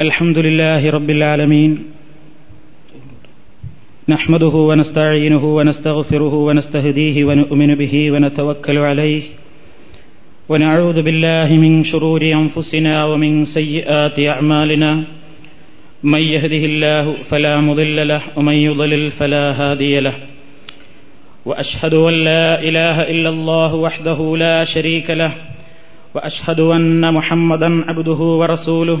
الحمد لله رب العالمين. نحمده ونستعينه ونستغفره ونستهديه ونؤمن به ونتوكل عليه. ونعوذ بالله من شرور أنفسنا ومن سيئات أعمالنا. من يهده الله فلا مضل له ومن يضلل فلا هادي له. وأشهد أن لا إله إلا الله وحده لا شريك له. وأشهد أن محمدا عبده ورسوله.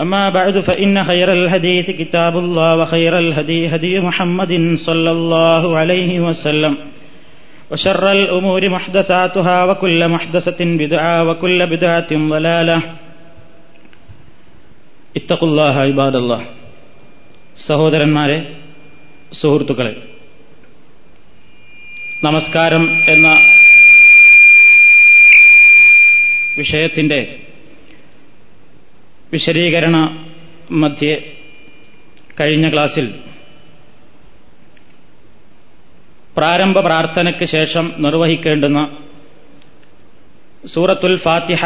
اما بعد فان خير الحديث كتاب الله وخير الهدي هدي محمد صلى الله عليه وسلم وشر الامور محدثاتها وكل محدثه بدعه وكل بدعه ضلاله اتقوا الله عباد الله സഹോദരന്മാരെ സുഹൃത്തുക്കളെ നമസ്കാരം എന്ന വിഷയത്തിന്റെ വിശദീകരണ മധ്യേ കഴിഞ്ഞ ക്ലാസ്സിൽ പ്രാരംഭ പ്രാർത്ഥനയ്ക്ക് ശേഷം നിർവഹിക്കേണ്ടുന്ന സൂറത്തുൽ ഫാത്തിഹ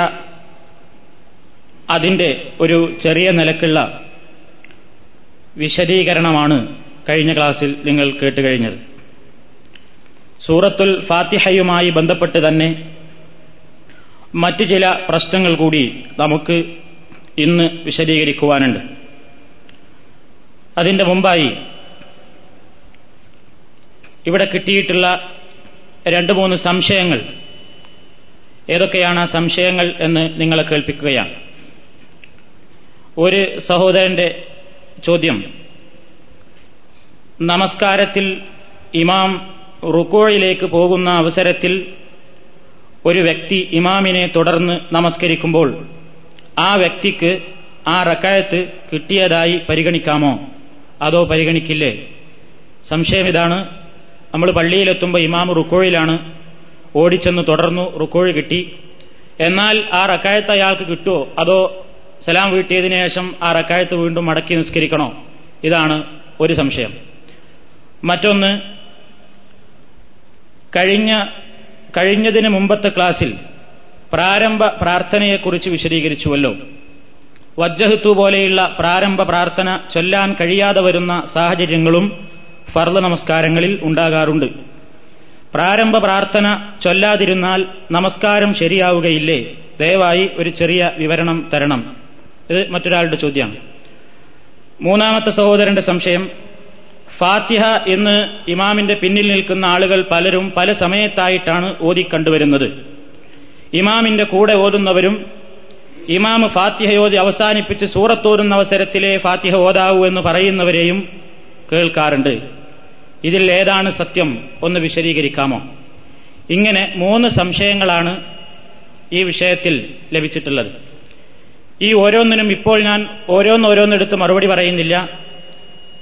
അതിന്റെ ഒരു ചെറിയ നിലക്കുള്ള വിശദീകരണമാണ് കഴിഞ്ഞ ക്ലാസ്സിൽ നിങ്ങൾ കേട്ടുകഴിഞ്ഞത് സൂറത്തുൽ ഫാത്തിഹയുമായി ബന്ധപ്പെട്ട് തന്നെ മറ്റ് ചില പ്രശ്നങ്ങൾ കൂടി നമുക്ക് ഇന്ന് വിശദീകരിക്കുവാനുണ്ട്. അതിന്റെ മുമ്പായി ഇവിടെ കിട്ടിയിട്ടുള്ള രണ്ട് മൂന്ന് സംശയങ്ങൾ. ഏതൊക്കെയാണ് ആ സംശയങ്ങൾ എന്ന് നിങ്ങളെ കേൾപ്പിക്കുകയാണ്. ഒരു സഹോദരന്റെ ചോദ്യം. നമസ്കാരത്തിൽ ഇമാം റുക്കോയിലേക്ക് പോകുന്ന അവസരത്തിൽ ഒരു വ്യക്തി ഇമാമിനെ തുടർന്ന് നമസ്കരിക്കുമ്പോൾ ആ വ്യക്തിക്ക് ആ റക്കായത്ത് കിട്ടിയതായി പരിഗണിക്കാമോ? അതോ പരിഗണിക്കില്ലേ? സംശയം ഇതാണ്. നമ്മൾ പള്ളിയിലെത്തുമ്പോൾ ഇമാം റുക്കോയിലാണ്. ഓടിച്ചെന്ന് തുടർന്നു റുക്കോഴ് കിട്ടി. എന്നാൽ ആ റക്കായത്ത് അയാൾക്ക് കിട്ടുമോ അതോ സലാം വീട്ടിയതിനു ശേഷം ആ റക്കായത്ത് വീണ്ടും മടക്കി നിസ്കരിക്കണോ? ഇതാണ് ഒരു സംശയം. മറ്റൊന്ന് കഴിഞ്ഞ കഴിഞ്ഞതിന് മുമ്പത്തെ ക്ലാസ്സിൽ പ്രാരംഭ പ്രാർത്ഥനയെക്കുറിച്ച് വിശദീകരിച്ചുവല്ലോ. വജ്ജഹത്തു പോലെയുള്ള പ്രാരംഭ പ്രാർത്ഥന ചൊല്ലാൻ കഴിയാതെ വരുന്ന സാഹചര്യങ്ങളും ഫർദ നമസ്കാരങ്ങളിൽ ഉണ്ടാകാറുണ്ട്. പ്രാരംഭ പ്രാർത്ഥന ചൊല്ലാതിരുന്നാൽ നമസ്കാരം ശരിയാവുകയില്ലേ? ദയവായി ഒരു ചെറിയ വിവരണം തരണം. ഇത് മറ്റൊരാളുടെ ചോദ്യമാണ്. മൂന്നാമത്തെ സഹോദരന്റെ സംശയം. ഫാത്തിഹ എന്ന് ഇമാമിന്റെ പിന്നിൽ നിൽക്കുന്ന ആളുകൾ പലരും പല സമയത്തായിട്ടാണ് ഓതിക്കണ്ടുവരുന്നത്. ഇമാമിന്റെ കൂടെ ഓതുന്നവരും ഇമാം ഫാത്തിഹ ഓതി അവസാനിപ്പിച്ച് സൂറത്തോരുന്ന അവസരത്തിലെ ഫാത്തിഹ ഓതാവൂ എന്ന് പറയുന്നവരെയും കേൾക്കാറുണ്ട്. ഇതിൽ ഏതാണ് സത്യം ഒന്ന് വിശദീകരിക്കാമോ? ഇങ്ങനെ മൂന്ന് സംശയങ്ങളാണ് ഈ വിഷയത്തിൽ ലഭിച്ചിട്ടുള്ളത്. ഈ ഓരോന്നിനും ഇപ്പോൾ ഞാൻ ഓരോന്നോരോന്നെടുത്ത് മറുപടി പറയുന്നില്ല.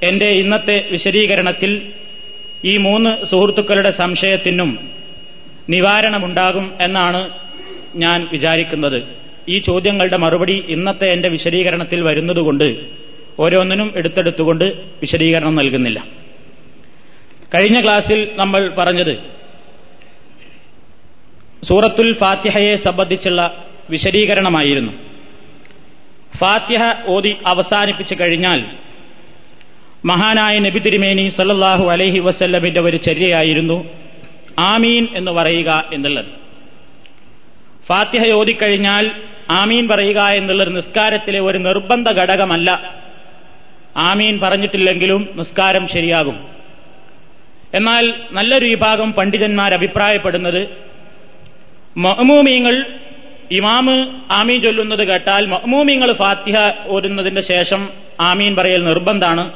എന്റെ ഇന്നത്തെ വിശദീകരണത്തിൽ ഈ മൂന്ന് സുഹൃത്തുക്കളുടെ സംശയത്തിനും നിവാരണമുണ്ടാകും എന്നാണ് ഞാൻ വിചാരിക്കുന്നത് ഈ ചോദ്യങ്ങളുടെ മറുപടി ഇന്നത്തെ എന്റെ വിശദീകരണത്തിൽ വരുന്നതുകൊണ്ട് ഓരോന്നിനും എടുത്തെടുത്തുകൊണ്ട് വിശദീകരണം നൽകുന്നില്ല. കഴിഞ്ഞ ക്ലാസ്സിൽ നമ്മൾ പറഞ്ഞത് സൂറത്തുൽ ഫാത്തിഹയെ സംബന്ധിച്ചുള്ള വിശദീകരണമായിരുന്നു. ഫാത്തിഹ ഓതി അവസാനിപ്പിച്ചു കഴിഞ്ഞാൽ മഹാനായ നബി തിരുമേനി സല്ലാഹു അലഹി വസല്ലമിന്റെ ഒരു ചര്യയായിരുന്നു ആമീൻ എന്ന് പറയുക എന്നുള്ളത്. ഫാത്തിഹ ഓതിക്കഴിഞ്ഞാൽ ആമീൻ പറയുക എന്നുള്ളൊരു നിസ്കാരത്തിലെ ഒരു നിർബന്ധ ഘടകമല്ല. ആമീൻ പറഞ്ഞിട്ടില്ലെങ്കിലും നിസ്കാരം ശരിയാകും. എന്നാൽ നല്ലൊരു വിഭാഗം പണ്ഡിതന്മാർ അഭിപ്രായപ്പെടുന്നത് മഹ്മൂമിങ്ങൾ ഇമാമ് ആമീൻ ചൊല്ലുന്നത് കേട്ടാൽ മഹ്മൂമിങ്ങൾ ഫാത്തിഹ ഓരുന്നതിന്റെ ശേഷം ആമീൻ പറയൽ നിർബന്ധാണ്.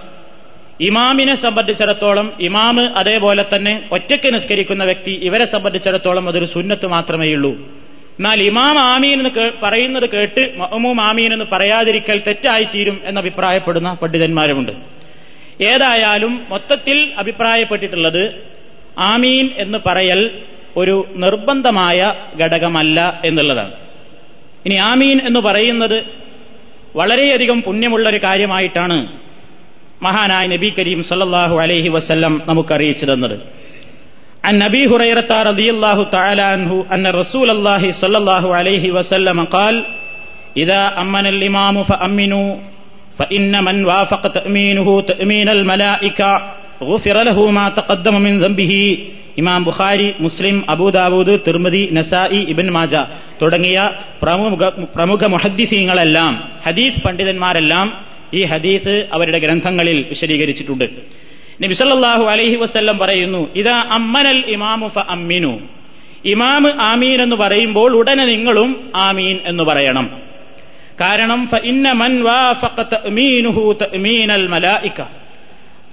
ഇമാമിനെ സംബന്ധിച്ചിടത്തോളം ഇമാമ് അതേപോലെ തന്നെ ഒറ്റയ്ക്ക് നിസ്കരിക്കുന്ന വ്യക്തി ഇവരെ സംബന്ധിച്ചിടത്തോളം അതൊരു സുന്നത്ത് മാത്രമേയുള്ളൂ. എന്നാൽ ഇമാം ആമീൻ എന്ന് പറയുന്നത് കേട്ട് മഹമൂം ആമീൻ എന്ന് പറയാതിരിക്കൽ തെറ്റായിത്തീരും എന്ന് അഭിപ്രായപ്പെടുന്ന പണ്ഡിതന്മാരുമുണ്ട്. ഏതായാലും മൊത്തത്തിൽ അഭിപ്രായപ്പെട്ടിട്ടുള്ളത് ആമീൻ എന്ന് പറയൽ ഒരു നിർബന്ധമായ ഘടകമല്ല എന്നുള്ളതാണ്. ഇനി ആമീൻ എന്ന് പറയുന്നത് വളരെയധികം പുണ്യമുള്ള ഒരു കാര്യമായിട്ടാണ് മഹാനായ നബി കരീം സല്ലല്ലാഹു അലൈഹി വസല്ലം നമുക്കറിയിച്ചു തന്നത്. عن نبي هريرة رضي الله تعالى عنه أن رسول الله صلى الله عليه وسلم قال إذا أمن الإمام فأمنوا فإن من وافق تأمينه تأمين الملائكة غفر له ما تقدم من ذنبه ഇമാം ബുഖാരി മുസ്ലിം അബൂദാബൂദ് തിർമതി നസായി ഇബിൻ മാജ തുടങ്ങിയ പ്രമുഖ പ്രമുഖ മുഹദ്ദിസീങ്ങളെല്ലാം ഹദീസ് പണ്ഡിതന്മാരെല്ലാം ഈ ഹദീസ് അവരുടെ ഗ്രന്ഥങ്ങളിൽ വിശദീകരിച്ചിട്ടുണ്ട് നബി സല്ലല്ലാഹു അലൈഹി വസല്ലം പറയുന്നു ഇതാ അമ്മനൽ ഇമാമു ഫ അമ്മിനു ഇമാം ആമീൻ എന്ന് പറയുമ്പോൾ ഉടനെ നിങ്ങളും ആമീൻ എന്ന് പറയണം. കാരണം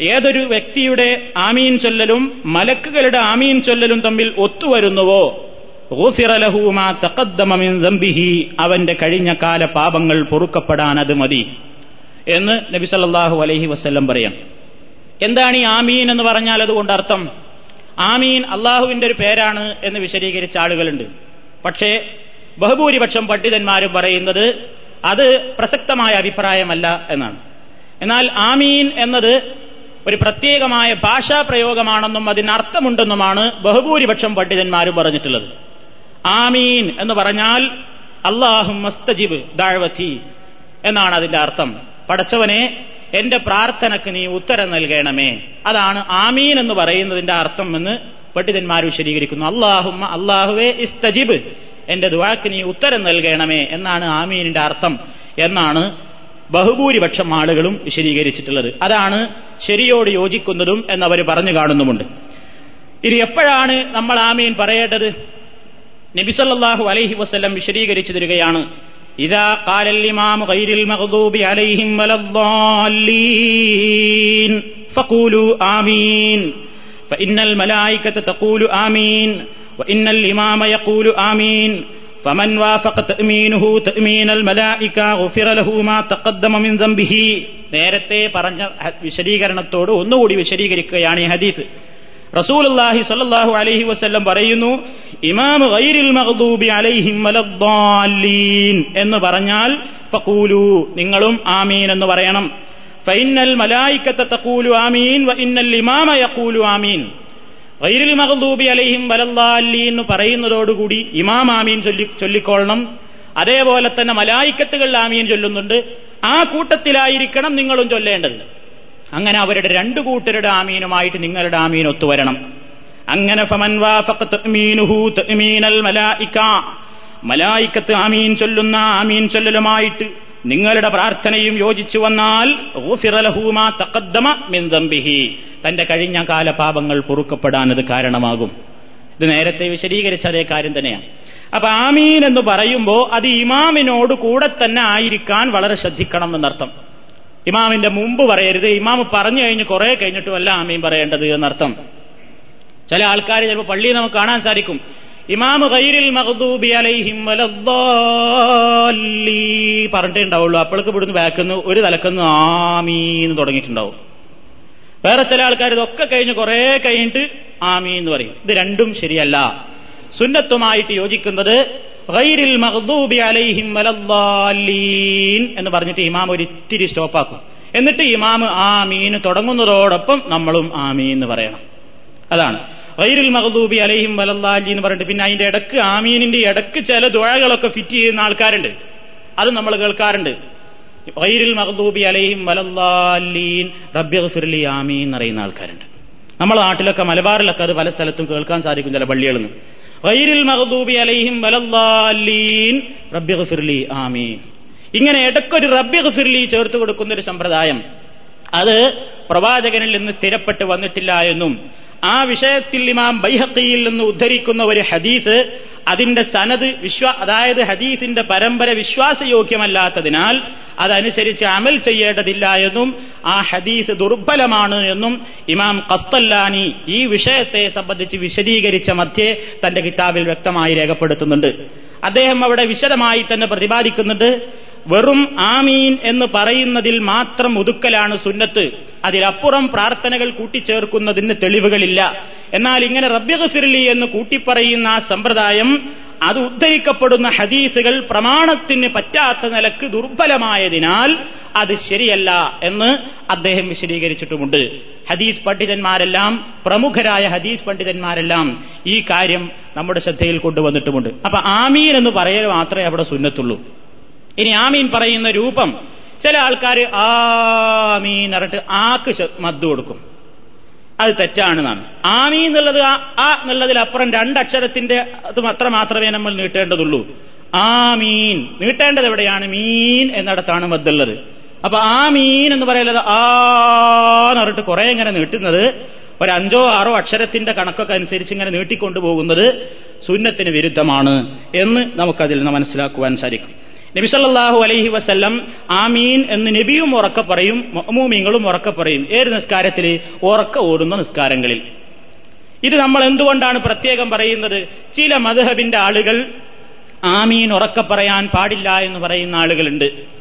ഏതൊരു വ്യക്തിയുടെ ആമീൻ ചൊല്ലലും മലക്കുകളുടെ ആമീൻ ചൊല്ലലും തമ്മിൽ ഒത്തുവരുന്നുവോ? അവന്റെ കഴിഞ്ഞ കാല പാപങ്ങൾ പൊറുക്കപ്പെടാൻ അത് മതി എന്ന് നബി സല്ലല്ലാഹു അലൈഹി വസ്ല്ലം പറയാം. എന്താണ് ഈ ആമീൻ എന്ന് പറഞ്ഞാൽ അതുകൊണ്ട് അർത്ഥം? ആമീൻ അള്ളാഹുവിന്റെ ഒരു പേരാണ് എന്ന് വിശദീകരിച്ച ആളുകളുണ്ട്. പക്ഷേ ബഹുഭൂരിപക്ഷം പണ്ഡിതന്മാരും പറയുന്നത് അത് പ്രസക്തമായ അഭിപ്രായമല്ല എന്നാണ്. എന്നാൽ ആമീൻ എന്നത് ഒരു പ്രത്യേകമായ ഭാഷാ പ്രയോഗമാണെന്നും അതിന് അർത്ഥമുണ്ടെന്നുമാണ് ബഹുഭൂരിപക്ഷം പണ്ഡിതന്മാരും പറഞ്ഞിട്ടുള്ളത്. ആമീൻ എന്ന് പറഞ്ഞാൽ അള്ളാഹു മസ്തജിബ് ദാഴ്വത്തി എന്നാണ് അതിന്റെ അർത്ഥം. പടച്ചവനെ എന്റെ പ്രാർത്ഥനക്ക് നീ ഉത്തരം നൽകണമേ. അതാണ് ആമീൻ എന്ന് പറയുന്നതിന്റെ അർത്ഥം എന്ന് പണ്ഡിതന്മാർ വിശദീകരിക്കുന്നു. അള്ളാഹുമ്മ അള്ളാഹുവേ ഇസ്തജിബ്. എന്റെ ദുവാക്ക് നീ ഉത്തരം നൽകണമേ എന്നാണ് ആമീനിന്റെ അർത്ഥം എന്നാണ് ബഹുഭൂരിപക്ഷം ആളുകളും വിശദീകരിച്ചിട്ടുള്ളത്. അതാണ് ശരിയോട് യോജിക്കുന്നതും എന്നവർ പറഞ്ഞു കാണുന്നുമുണ്ട്. ഇനി എപ്പോഴാണ് നമ്മൾ ആമീൻ പറയേണ്ടത്? നബിസല്ലാഹു അലൈഹി വസ്ല്ലം വിശദീകരിച്ചു തരികയാണ് ഇതാ കാലൽ ഇമാം ഗൈരിൽ മഗ്ദൂബി അലൈഹിം വലദ്ദാല്ലീൻ ഫഖൂലു ആമീൻ فإن الملائكة تقول آمين وإن الإمام يقول آمين فمن وافق تأمينه تأمين الملائكة غفر له ما تقدم من ذنبه നേരത്തെ പറഞ്ഞ വിശദീകരണത്തോട് ഒന്നുകൂടി വിശദീകരിക്കുകയാണ് ഈ ഹദീസ് റസൂലുള്ളാഹി സ്വല്ലല്ലാഹു അലൈഹി വസല്ലം പറയുന്നു ഇമാം ഗൈരിൽ മഗ്ദൂബി അലൈഹിം വലദ്ദാല്ലീൻ എന്ന് പറഞ്ഞാൽ ഫഖൂലു നിങ്ങളും ആമീൻ എന്ന് പറയണം. ഫൈനൽ മലായിക്കത്തെ തഖൂലു ആമീൻ വ ഇന്നൽ ഇമാമ യഖൂലു ആമീൻ. ഗൈരിൽ മഗ്ദൂബി അലൈഹിം വലല്ലാലി എന്ന് പറയുന്നതോടുകൂടി ഇമാം ആമീൻ ചൊല്ലി ചൊല്ലിക്കൊള്ളണം. അതേപോലെ തന്നെ മലായിക്കത്തുകൾ ആമീൻ ചൊല്ലുന്നുണ്ട്. ആ കൂട്ടത്തിലായിരിക്കണം നിങ്ങളും ചൊല്ലേണ്ടത്. അങ്ങനെ അവരുടെ രണ്ടു കൂട്ടരുടെ ആമീനുമായിട്ട് നിങ്ങളുടെ ആമീൻ ഒത്തുവരണം. അങ്ങനെ മലായിക്കത്ത് ആമീൻ ചൊല്ലുന്ന ആമീൻ ചൊല്ലലുമായിട്ട് നിങ്ങളുടെ പ്രാർത്ഥനയും യോജിച്ചു വന്നാൽ തന്റെ കഴിഞ്ഞ കാല പാപങ്ങൾ പൊറുക്കപ്പെടാൻ അത് കാരണമാകും. ഇത് നേരത്തെ വിശദീകരിച്ച അതേ കാര്യം തന്നെയാണ്. അപ്പൊ ആമീൻ എന്ന് പറയുമ്പോൾ അത് ഇമാമിനോട് കൂടെ തന്നെ ആയിരിക്കാൻ വളരെ ശ്രദ്ധിക്കണം എന്നർത്ഥം. ഇമാമിന്റെ മുമ്പ് പറയരുത്. ഇമാമ് പറഞ്ഞു കഴിഞ്ഞ് കുറെ കഴിഞ്ഞിട്ടുമല്ല ആമീൻ പറയേണ്ടത് എന്നർത്ഥം. ചില ആൾക്കാർ ചിലപ്പോൾ പള്ളിയിൽ നമുക്ക് കാണാൻ സാധിക്കും. ഇമാമ് കൈരിൽ മഹദൂബി അലൈഹിം പറഞ്ഞിട്ടേ ഉണ്ടാവുള്ളൂ. അപ്പോഴേക്ക് ഇവിടുന്ന് ബാക്കുന്നു ഒരു തലക്കുന്ന് ആമീന്ന് തുടങ്ങിയിട്ടുണ്ടാവും. വേറെ ചില ആൾക്കാർ ഇതൊക്കെ കഴിഞ്ഞ് കുറെ കഴിഞ്ഞിട്ട് ആമീ എന്ന് പറയും. ഇത് രണ്ടും ശരിയല്ല. സുന്നത്തുമായിട്ട് യോജിക്കുന്നത് ഗൈരിൽ അലൈഹിം എന്ന് പറഞ്ഞിട്ട് ഇമാം ഒരിത്തിരി സ്റ്റോപ്പാക്കും. എന്നിട്ട് ഇമാം ആമീൻ തുടങ്ങുന്നതോടൊപ്പം നമ്മളും ആമീൻ എന്ന് പറയണം. അതാണ്. ഗൈരിൽ മഹദൂബി അലൈഹിം വലല്ലാലി എന്ന് പറഞ്ഞിട്ട് പിന്നെ അതിന്റെ ഇടയ്ക്ക് ആമീനിന്റെ ഇടയ്ക്ക് ചില ദുഴകളൊക്കെ ഫിറ്റ് ചെയ്യുന്ന ആൾക്കാരുണ്ട്. അത് നമ്മൾ കേൾക്കാറുണ്ട്. ഗൈരിൽ മഹദൂബി അലൈഹിം വലല്ലാലീൻ റബ്യഫിർലി ആമീൻ എന്ന് അറിയുന്ന ആൾക്കാരുണ്ട്. നമ്മളെ നാട്ടിലൊക്കെ മലബാറിലൊക്കെ അത് പല സ്ഥലത്തും കേൾക്കാൻ സാധിക്കും ചില പള്ളികളിൽ നിന്ന്. മഹദൂബി അലൈഹിം ഇങ്ങനെ ഇടക്കൊരു റബ്ബി ഗഫിർലി ചേർത്ത് കൊടുക്കുന്ന ഒരു സമ്പ്രദായം. അത് പ്രവാചകനിൽ നിന്ന് സ്ഥിരപ്പെട്ട് വന്നിട്ടില്ല എന്നും ആ വിഷയത്തിൽ ഇമാം ബൈഹക്കിയിൽ നിന്ന് ഉദ്ധരിക്കുന്ന ഒരു ഹദീസ് അതിന്റെ സനത് വിശ്വാ അതായത് ഹദീസിന്റെ പരമ്പര വിശ്വാസയോഗ്യമല്ലാത്തതിനാൽ അതനുസരിച്ച് അമൽ ചെയ്യേണ്ടതില്ല എന്നും ആ ഹദീസ് ദുർബലമാണ് എന്നും ഇമാം കസ്തല്ലാനി ഈ വിഷയത്തെ സംബന്ധിച്ച് വിശദീകരിച്ച മധ്യേ തന്റെ കിതാബിൽ വ്യക്തമായി രേഖപ്പെടുത്തുന്നുണ്ട്. അദ്ദേഹം അവിടെ വിശദമായി തന്നെ പ്രതിപാദിക്കുന്നുണ്ട് വെറും ആമീൻ എന്ന് പറയുന്നതിൽ മാത്രം ഒതുക്കലാണ് സുന്നത്ത്. അതിലപ്പുറം പ്രാർത്ഥനകൾ കൂട്ടിച്ചേർക്കുന്നതിന് തെളിവുകളില്ല. എന്നാൽ ഇങ്ങനെ റബ്യഗഫിർലി എന്ന് കൂട്ടിപ്പറയുന്ന ആ സമ്പ്രദായം അത് ഉദ്ധരിക്കപ്പെടുന്ന ഹദീസുകൾ പ്രമാണത്തിന് പറ്റാത്ത നിലയ്ക്ക് ദുർബലമായതിനാൽ അത് ശരിയല്ല എന്ന് അദ്ദേഹം വിശദീകരിച്ചിട്ടുമുണ്ട്. ഹദീസ് പണ്ഡിതന്മാരെല്ലാം പ്രമുഖരായ ഹദീസ് പണ്ഡിതന്മാരെല്ലാം ഈ കാര്യം നമ്മുടെ ശ്രദ്ധയിൽ കൊണ്ടുവന്നിട്ടുമുണ്ട്. അപ്പൊ ആമീൻ എന്ന് പറയൽ മാത്രമേ അവിടെ സുന്നത്തുള്ളൂ. ഇനി ആമീൻ പറയുന്ന രൂപം ചില ആൾക്കാർ ആമീൻ പറഞ്ഞിട്ട് ആക്ക് മദ്ദു കൊടുക്കും. അത് തെറ്റാണെന്നാണ്. ആമീ എന്നുള്ളത് ആ എന്നുള്ളതിലപ്പുറം രണ്ടക്ഷരത്തിന്റെ അത് മാത്രമേ നമ്മൾ നീട്ടേണ്ടതുള്ളൂ. ആമീൻ. നീട്ടേണ്ടത് എവിടെയാണ്? മീൻ എന്നിടത്താണ് മദ്ദുള്ളത്. അപ്പൊ ആ മീൻ എന്ന് പറയുന്നത് ആ എന്ന് പറഞ്ഞിട്ട് കുറെ ഇങ്ങനെ നീട്ടുന്നത് ഒരു അഞ്ചോ ആറോ അക്ഷരത്തിന്റെ കണക്കൊക്കെ അനുസരിച്ച് ഇങ്ങനെ നീട്ടിക്കൊണ്ടു പോകുന്നത് സുന്നത്തിന് വിരുദ്ധമാണ് എന്ന് നമുക്കതിൽ നിന്ന് മനസ്സിലാക്കുവാൻ സാധിക്കും. നബിസല്ലാഹു അലൈഹി വസ്ല്ലം ആമീൻ എന്ന് നബിയും ഉറക്ക പറയും മൊമൂമിങ്ങളും ഉറക്ക പറയും. ഏത് നിസ്കാരത്തിൽ ഉറക്ക ഓടുന്ന നിസ്കാരങ്ങളിൽ. ഇത് നമ്മൾ എന്തുകൊണ്ടാണ് പ്രത്യേകം പറയുന്നത്? ചില മധുഹബിന്റെ ആളുകൾ ആമീൻ ഉറക്ക പറയാൻ പാടില്ല എന്ന് പറയുന്ന ആളുകളുണ്ട്.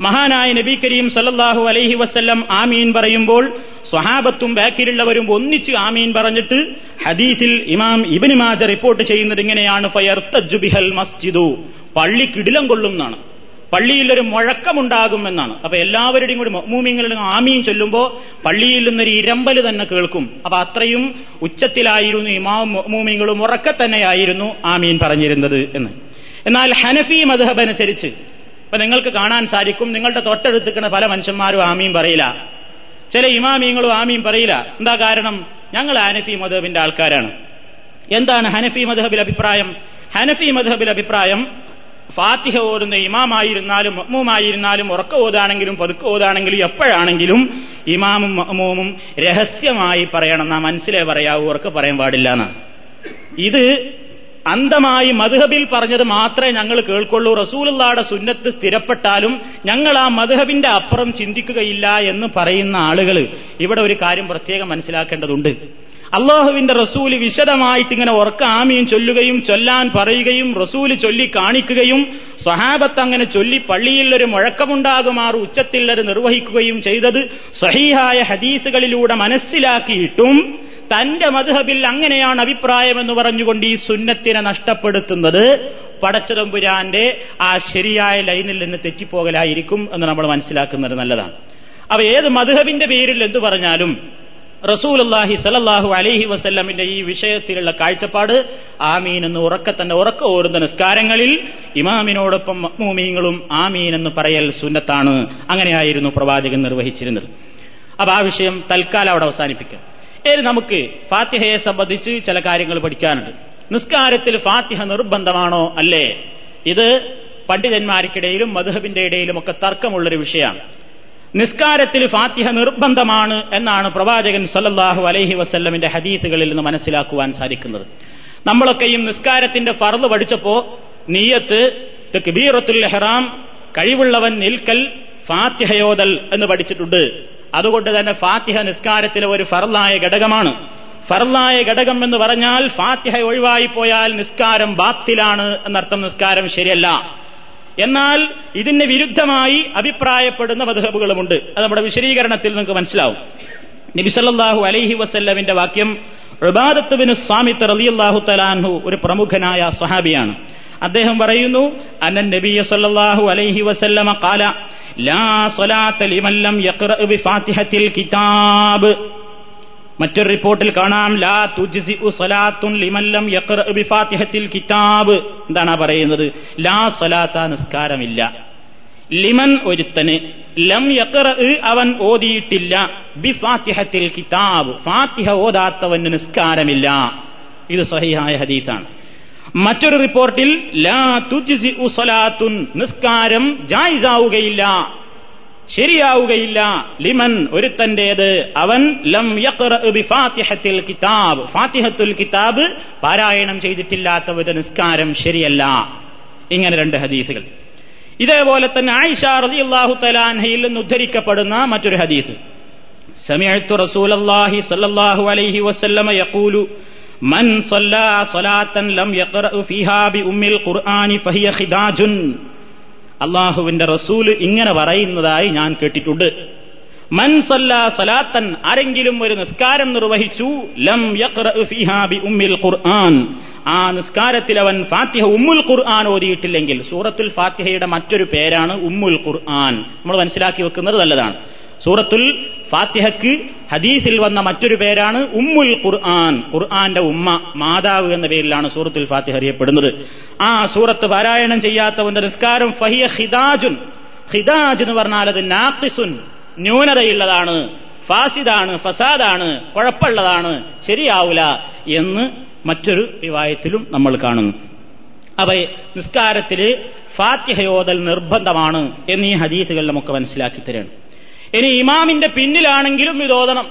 മഹാനായ നബി കരീം സല്ലാഹു അലൈഹി വസ്ല്ലം ആമീൻ പറയുമ്പോൾ സ്വഹാബത്തും ബാക്കിലുള്ളവരും ഒന്നിച്ച് ആമീൻ പറഞ്ഞിട്ട് ഹദീസിൽ ഇമാം ഇബിനിമാജ റിപ്പോർട്ട് ചെയ്യുന്നത് ഇങ്ങനെയാണ് ഫയർത്തജുബിഹൽ മസ്ജിദു. പള്ളി കിടിലം കൊള്ളും എന്നാണ് പള്ളിയിലൊരു മുഴക്കമുണ്ടാകുമെന്നാണ്. അപ്പൊ എല്ലാവരുടെയും കൂടി മൂമിങ്ങളുടെ ആമിയും ചൊല്ലുമ്പോൾ പള്ളിയിൽ നിന്നൊരു ഇരമ്പൽ തന്നെ കേൾക്കും. അപ്പൊ അത്രയും ഉച്ചത്തിലായിരുന്നു ഇമാം മൂമിങ്ങളും ഉറക്കെ തന്നെയായിരുന്നു ആമീൻ പറഞ്ഞിരുന്നത് എന്ന്. എന്നാൽ ഹനഫി മധബ് അനുസരിച്ച് അപ്പൊ നിങ്ങൾക്ക് കാണാൻ സാധിക്കും നിങ്ങളുടെ തൊട്ടടുത്തിക്കുന്ന പല മനുഷ്യന്മാരും ആമീൻ പറയില്ല. ചില ഇമാമീങ്ങളും ആമീൻ പറയില്ല. എന്താ കാരണം? ഞങ്ങൾ ഹനഫി മധബിന്റെ ആൾക്കാരാണ്. എന്താണ് ഹനഫി മധബിൽ അഭിപ്രായം? ഹനഫി മധബിൽ അഭിപ്രായം ഫാത്തിഹ ഓതുന്ന ഇമാമായിരുന്നാലും മഹ്മൂമായിരുന്നാലും ഉറക്ക ഓതാണെങ്കിലും പതുക്ക ഓതാണെങ്കിലും എപ്പോഴാണെങ്കിലും ഇമാമും മഹ്മൂമും രഹസ്യമായി പറയണം. നാം മനസ്സിലെ പറയാവൂ ഉറക്ക പറയാൻ പാടില്ല എന്നാണ് ഇത് അന്തമായി മധുഹബിൽ പറഞ്ഞത് മാത്രമേ ഞങ്ങൾ കേൾക്കുള്ളൂ. റസൂലുള്ളാടെ സുന്നത്ത് സ്ഥിരപ്പെട്ടാലും ഞങ്ങൾ ആ മധുഹബിന്റെ അപ്പുറം ചിന്തിക്കുകയില്ല എന്ന് പറയുന്ന ആളുകൾ ഇവിടെ ഒരു കാര്യം പ്രത്യേകം മനസ്സിലാക്കേണ്ടതുണ്ട്. അള്ളാഹുവിന്റെ റസൂൽ വിശദമായിട്ട് ഇങ്ങനെ ഉറക്ക ആമിയും ചൊല്ലുകയും ചൊല്ലാൻ പറയുകയും റസൂൽ ചൊല്ലി കാണിക്കുകയും സ്വഹാബത്ത് അങ്ങനെ ചൊല്ലി പള്ളിയിൽ ഒരു മുഴക്കമുണ്ടാകുമാർ ഉച്ചത്തിൽ അത് നിർവഹിക്കുകയും ചെയ്തത് സഹീഹായ ഹദീസുകളിലൂടെ മനസ്സിലാക്കിയിട്ടും തന്റെ മധുഹബിൽ അങ്ങനെയാണ് അഭിപ്രായമെന്ന് പറഞ്ഞുകൊണ്ട് ഈ സുന്നത്തിനെ നഷ്ടപ്പെടുത്തുന്നത്. പടച്ചതമ്പുരാന്റെ ആ ശരിയായ ലൈനിൽ നിന്ന് തെറ്റിപ്പോകലായിരിക്കും എന്ന് നമ്മൾ മനസ്സിലാക്കുന്നത് നല്ലതാണ്. അപ്പൊ ഏത് മധുഹബിന്റെ പേരിൽ എന്തു പറഞ്ഞാലും റസൂലല്ലാഹി സലല്ലാഹു അലഹി വസ്ല്ലമിന്റെ ഈ വിഷയത്തിലുള്ള കാഴ്ചപ്പാട് ആമീൻ എന്ന് ഉറക്ക തന്നെ ഉറക്ക ഓരുന്ന നിസ്കാരങ്ങളിൽ ഇമാമിനോടൊപ്പം മൂമീങ്ങളും ആമീൻ എന്ന് പറയൽ സുന്നത്താണ്. അങ്ങനെയായിരുന്നു പ്രവാചകൻ നിർവഹിച്ചിരുന്നത്. അപ്പൊ ആ വിഷയം തൽക്കാലം അവിടെ അവസാനിപ്പിക്കാം. ഇനി നമുക്ക് ഫാത്തിഹയെ സംബന്ധിച്ച് ചില കാര്യങ്ങൾ പഠിക്കാനുണ്ട്. നിസ്കാരത്തിൽ ഫാത്തിഹ നിർബന്ധമാണോ അല്ലേ? ഇത് പണ്ഡിതന്മാർക്കിടയിലും മധുഹബിന്റെ ഇടയിലും ഒക്കെ തർക്കമുള്ളൊരു വിഷയമാണ്. നിസ്കാരത്തിൽ ഫാത്തിഹ നിർബന്ധമാണ് എന്നാണ് പ്രവാചകൻ സല്ലാഹു അലൈഹി വസ്ല്ലമിന്റെ ഹദീസുകളിൽ നിന്ന് മനസ്സിലാക്കുവാൻ സാധിക്കുന്നത്. നമ്മളൊക്കെയും നിസ്കാരത്തിന്റെ ഫർദ് പഠിച്ചപ്പോ നീയത്ത് തക്ബീറത്തുൽ ഇഹ്റാം കഴിവുള്ളവൻ നിൽക്കൽ ഫാത്തിഹയോദൽ എന്ന് പഠിച്ചിട്ടുണ്ട്. അതുകൊണ്ട് തന്നെ ഫാത്തിഹ നിസ്കാരത്തിലെ ഒരു ഫർലായ ഘടകമാണ്. ഫർലായ ഘടകം എന്ന് പറഞ്ഞാൽ ഫാത്തിഹ ഒഴിവായി പോയാൽ നിസ്കാരം ബാത്തിലാണ് എന്നർത്ഥം നിസ്കാരം ശരിയല്ല. എന്നാൽ ഇതിന് വിരുദ്ധമായി അഭിപ്രായപ്പെടുന്ന മധുഹബുകളുമുണ്ട്. അത് നമ്മുടെ വിശദീകരണത്തിൽ നിങ്ങൾക്ക് മനസ്സിലാവും. നബിസല്ലാഹു അലൈഹി വസല്ലമിന്റെ വാക്യം ബിൻ സ്വാമിത്ത് റലിയല്ലാഹു തലാൻഹു ഒരു പ്രമുഖനായ സഹാബിയാണ്. അദ്ദേഹം പറയുന്നു അന്നൻ നബിയ സല്ലല്ലാഹു അലൈഹി വസല്ലമ ഖാല ലാ കിതാബ്. മറ്റൊരു റിപ്പോർട്ടിൽ കാണാം ലാ തുജിസി സലാത്തുൻ ലിമല്ലം ബിഫാത്തിഹത്തിൽ കിതാബ്. എന്താണ് പറയുന്നത്? ലാ സലാത്ത നിസ്കാരമില്ല. ലിമൻ ഒരുത്തന് ലം യക്കറ അവൻ ഓതിയിട്ടില്ല ബിഫാത്തിഹത്തിൽ കിതാബ്. ഫാത്തിഹ ഓതാത്തവന് നിസ്കാരമില്ല. ഇത് സഹിഹായ ഹദീസാണ്. മറ്റൊരു റിപ്പോർട്ടിൽ ലാ തുജിസി സലാത്തുൻ നിസ്കാരം ജായിസാവുകയില്ല. ശരിയാവുകയില്ല ലിമൻ ഒരുത്തന്റേത് അവൻ ലം ഫാത്തിഹത്തിൽ കിതാബ് ഫാത്തിഹത്തുൽ കിതാബ് പാരായണം ചെയ്തിട്ടില്ലാത്തവരുടെ നിസ്കാരം ശരിയല്ല ഇങ്ങനെ രണ്ട് ഹദീസുകൾ ഇതേപോലെ തന്നെ ആയിഷ റളിയല്ലാഹു തലാൻഹയിൽ നിന്ന് ഉദ്ധരിക്കപ്പെടുന്ന മറ്റൊരു ഹദീസ് سمعت رسول الله صلى الله عليه وسلم يقول من صلى صلاة لم يقرأ فيها بأم القرآن فهي خداج അള്ളാഹുവിന്റെ റസൂൽ ഇങ്ങനെ പറയുന്നതായി ഞാൻ കേട്ടിട്ടുണ്ട്. മൻ സലാത്തൻ ആരെങ്കിലും ഒരു നിസ്കാരം നിർവഹിച്ചു ലം ഉമ്മിൽ ഖുർആൻ. ആ നിസ്കാരത്തിൽ അവൻ ഫാത്തിഹ ഉമ്മുൽ ഖുർആൻ ഓതിയിട്ടില്ലെങ്കിൽ സൂറത്തുൽ ഫാത്തിഹയുടെ മറ്റൊരു പേരാണ് ഉമ്മുൽ ഖുർആൻ. നമ്മൾ മനസ്സിലാക്കി വെക്കുന്നത് നല്ലതാണ്. സൂറത്തുൽ ഫാത്തിഹക്ക് ഹദീസിൽ വന്ന മറ്റൊരു പേരാണ് ഉമ്മുൽ ഖുർആൻ. ഖുർആന്റെ ഉമ്മ മാതാവ് എന്ന പേരിലാണ് സൂറത്തുൽ ഫാത്തിഹ അറിയപ്പെടുന്നത്. ആ സൂറത്ത് പാരായണം ചെയ്യാത്തവന്റെ നിസ്കാരം ഫഹിയ ഹിദാജുൻ. ഹിദാജ് എന്ന് പറഞ്ഞാൽ അത് നാക്കിസുൻ ന്യൂനതയുള്ളതാണ് ഫാസിദാണ് ഫസാദാണ് കുഴപ്പമുള്ളതാണ് ശരിയാവൂല എന്ന് മറ്റൊരു വിവായത്തിലും നമ്മൾ കാണുന്നു. അവ നിസ്കാരത്തിൽ ഫാത്തിഹയോദൽ നിർബന്ധമാണ് എന്നീ ഹദീസുകൾ നമുക്ക് മനസ്സിലാക്കി തരാണ്. ഇനി ഇമാമിന്റെ പിന്നിലാണെങ്കിലും ഇത് ഓതണം.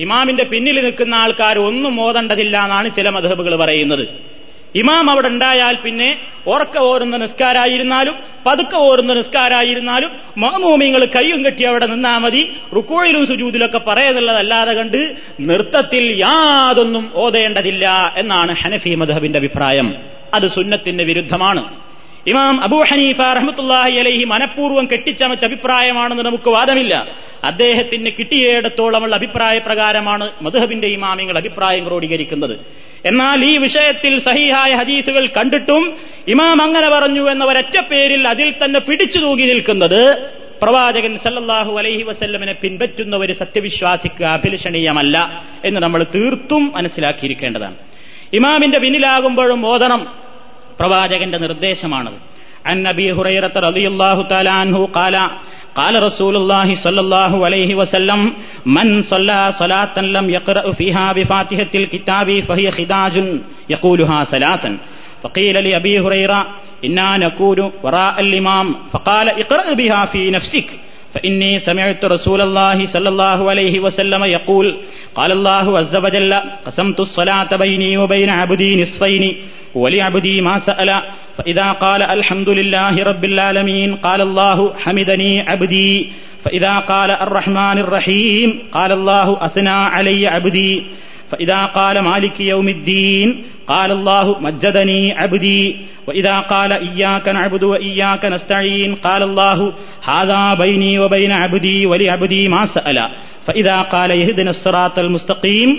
ഇമാമിന്റെ പിന്നിൽ നിൽക്കുന്ന ആൾക്കാർ ഒന്നും ഓതേണ്ടതില്ല എന്നാണ് ചില മധബുകൾ പറയുന്നത്. ഇമാം അവിടെ ഉണ്ടായാൽ പിന്നെ ഉറക്ക ഓരുന്ന നിസ്കാരായിരുന്നാലും പതുക്കെ ഓരുന്ന നിസ്കാരായിരുന്നാലും മഹമൂമിങ്ങൾ കയ്യും കെട്ടി അവിടെ നിന്നാ മതി റുക്കോയിലും സുജൂതിലൊക്കെ പറയുന്നുള്ളതല്ലാതെ കണ്ട് നൃത്തത്തിൽ യാതൊന്നും ഓതേണ്ടതില്ല എന്നാണ് ഹനഫി മധബിന്റെ അഭിപ്രായം. അത് സുന്നത്തിന്റെ വിരുദ്ധമാണ്. ഇമാം അബൂ ഹനീഫ റഹ്മത്തുല്ലാഹി അലൈഹി മനഃപൂർവം കെട്ടിച്ചമച്ച അഭിപ്രായമാണെന്ന് നമുക്ക് വാദമില്ല. അദ്ദേഹത്തിന് കിട്ടിയേടത്തോളമുള്ള അഭിപ്രായ പ്രകാരമാണ് മധുഹബിന്റെ ഇമാമിങ്ങൾ അഭിപ്രായം ക്രോഡീകരിക്കുന്നത്. എന്നാൽ ഈ വിഷയത്തിൽ സഹിഹായ ഹദീസുകൾ കണ്ടിട്ടും ഇമാം അങ്ങനെ പറഞ്ഞു എന്ന ഒരൊറ്റ പേരിൽ അതിൽ തന്നെ പിടിച്ചു തൂങ്ങി നിൽക്കുന്നത് പ്രവാചകൻ സല്ലല്ലാഹു അലൈഹി വസല്ലമിനെ പിൻപറ്റുന്ന ഒരു സത്യവിശ്വാസിക്ക് അഭിലഷണീയമല്ല എന്ന് നമ്മൾ തീർത്തും മനസ്സിലാക്കിയിരിക്കേണ്ടതാണ്. ഇമാമിന്റെ പിന്നിലാകുമ്പോഴും ഓതണം പ്രവാചകന്റെ നിർദ്ദേശമാണത് عن ابي هريره رضي الله تعالى عنه قال قال رسول الله صلى الله عليه وسلم من صلى صلاه لم يقرا فيها بفاتحه الكتاب فهي خداج يقولها ثلاثا فقيل لابي هريره انا نكون وراء الامام فقال اقرا بها في نفسك فإني سمعت رسول الله صلى الله عليه وسلم يقول قال الله عز وجل قسمت الصلاة بيني وبين عبدي نصفين ولعبدي ما سأل. فإذا قال الحمد لله رب العالمين قال الله حمدني عبدي. فإذا قال الرحمن الرحيم قال الله أثنى علي عبدي. فإذا قال مالك يوم الدين قال الله مجدني عبدي وإذا قال إياك نعبد وإياك نستعين قال الله هذا بيني وبين عبدي ولعبدي ما سأل فإذا قال يهدنا الصراط المستقيم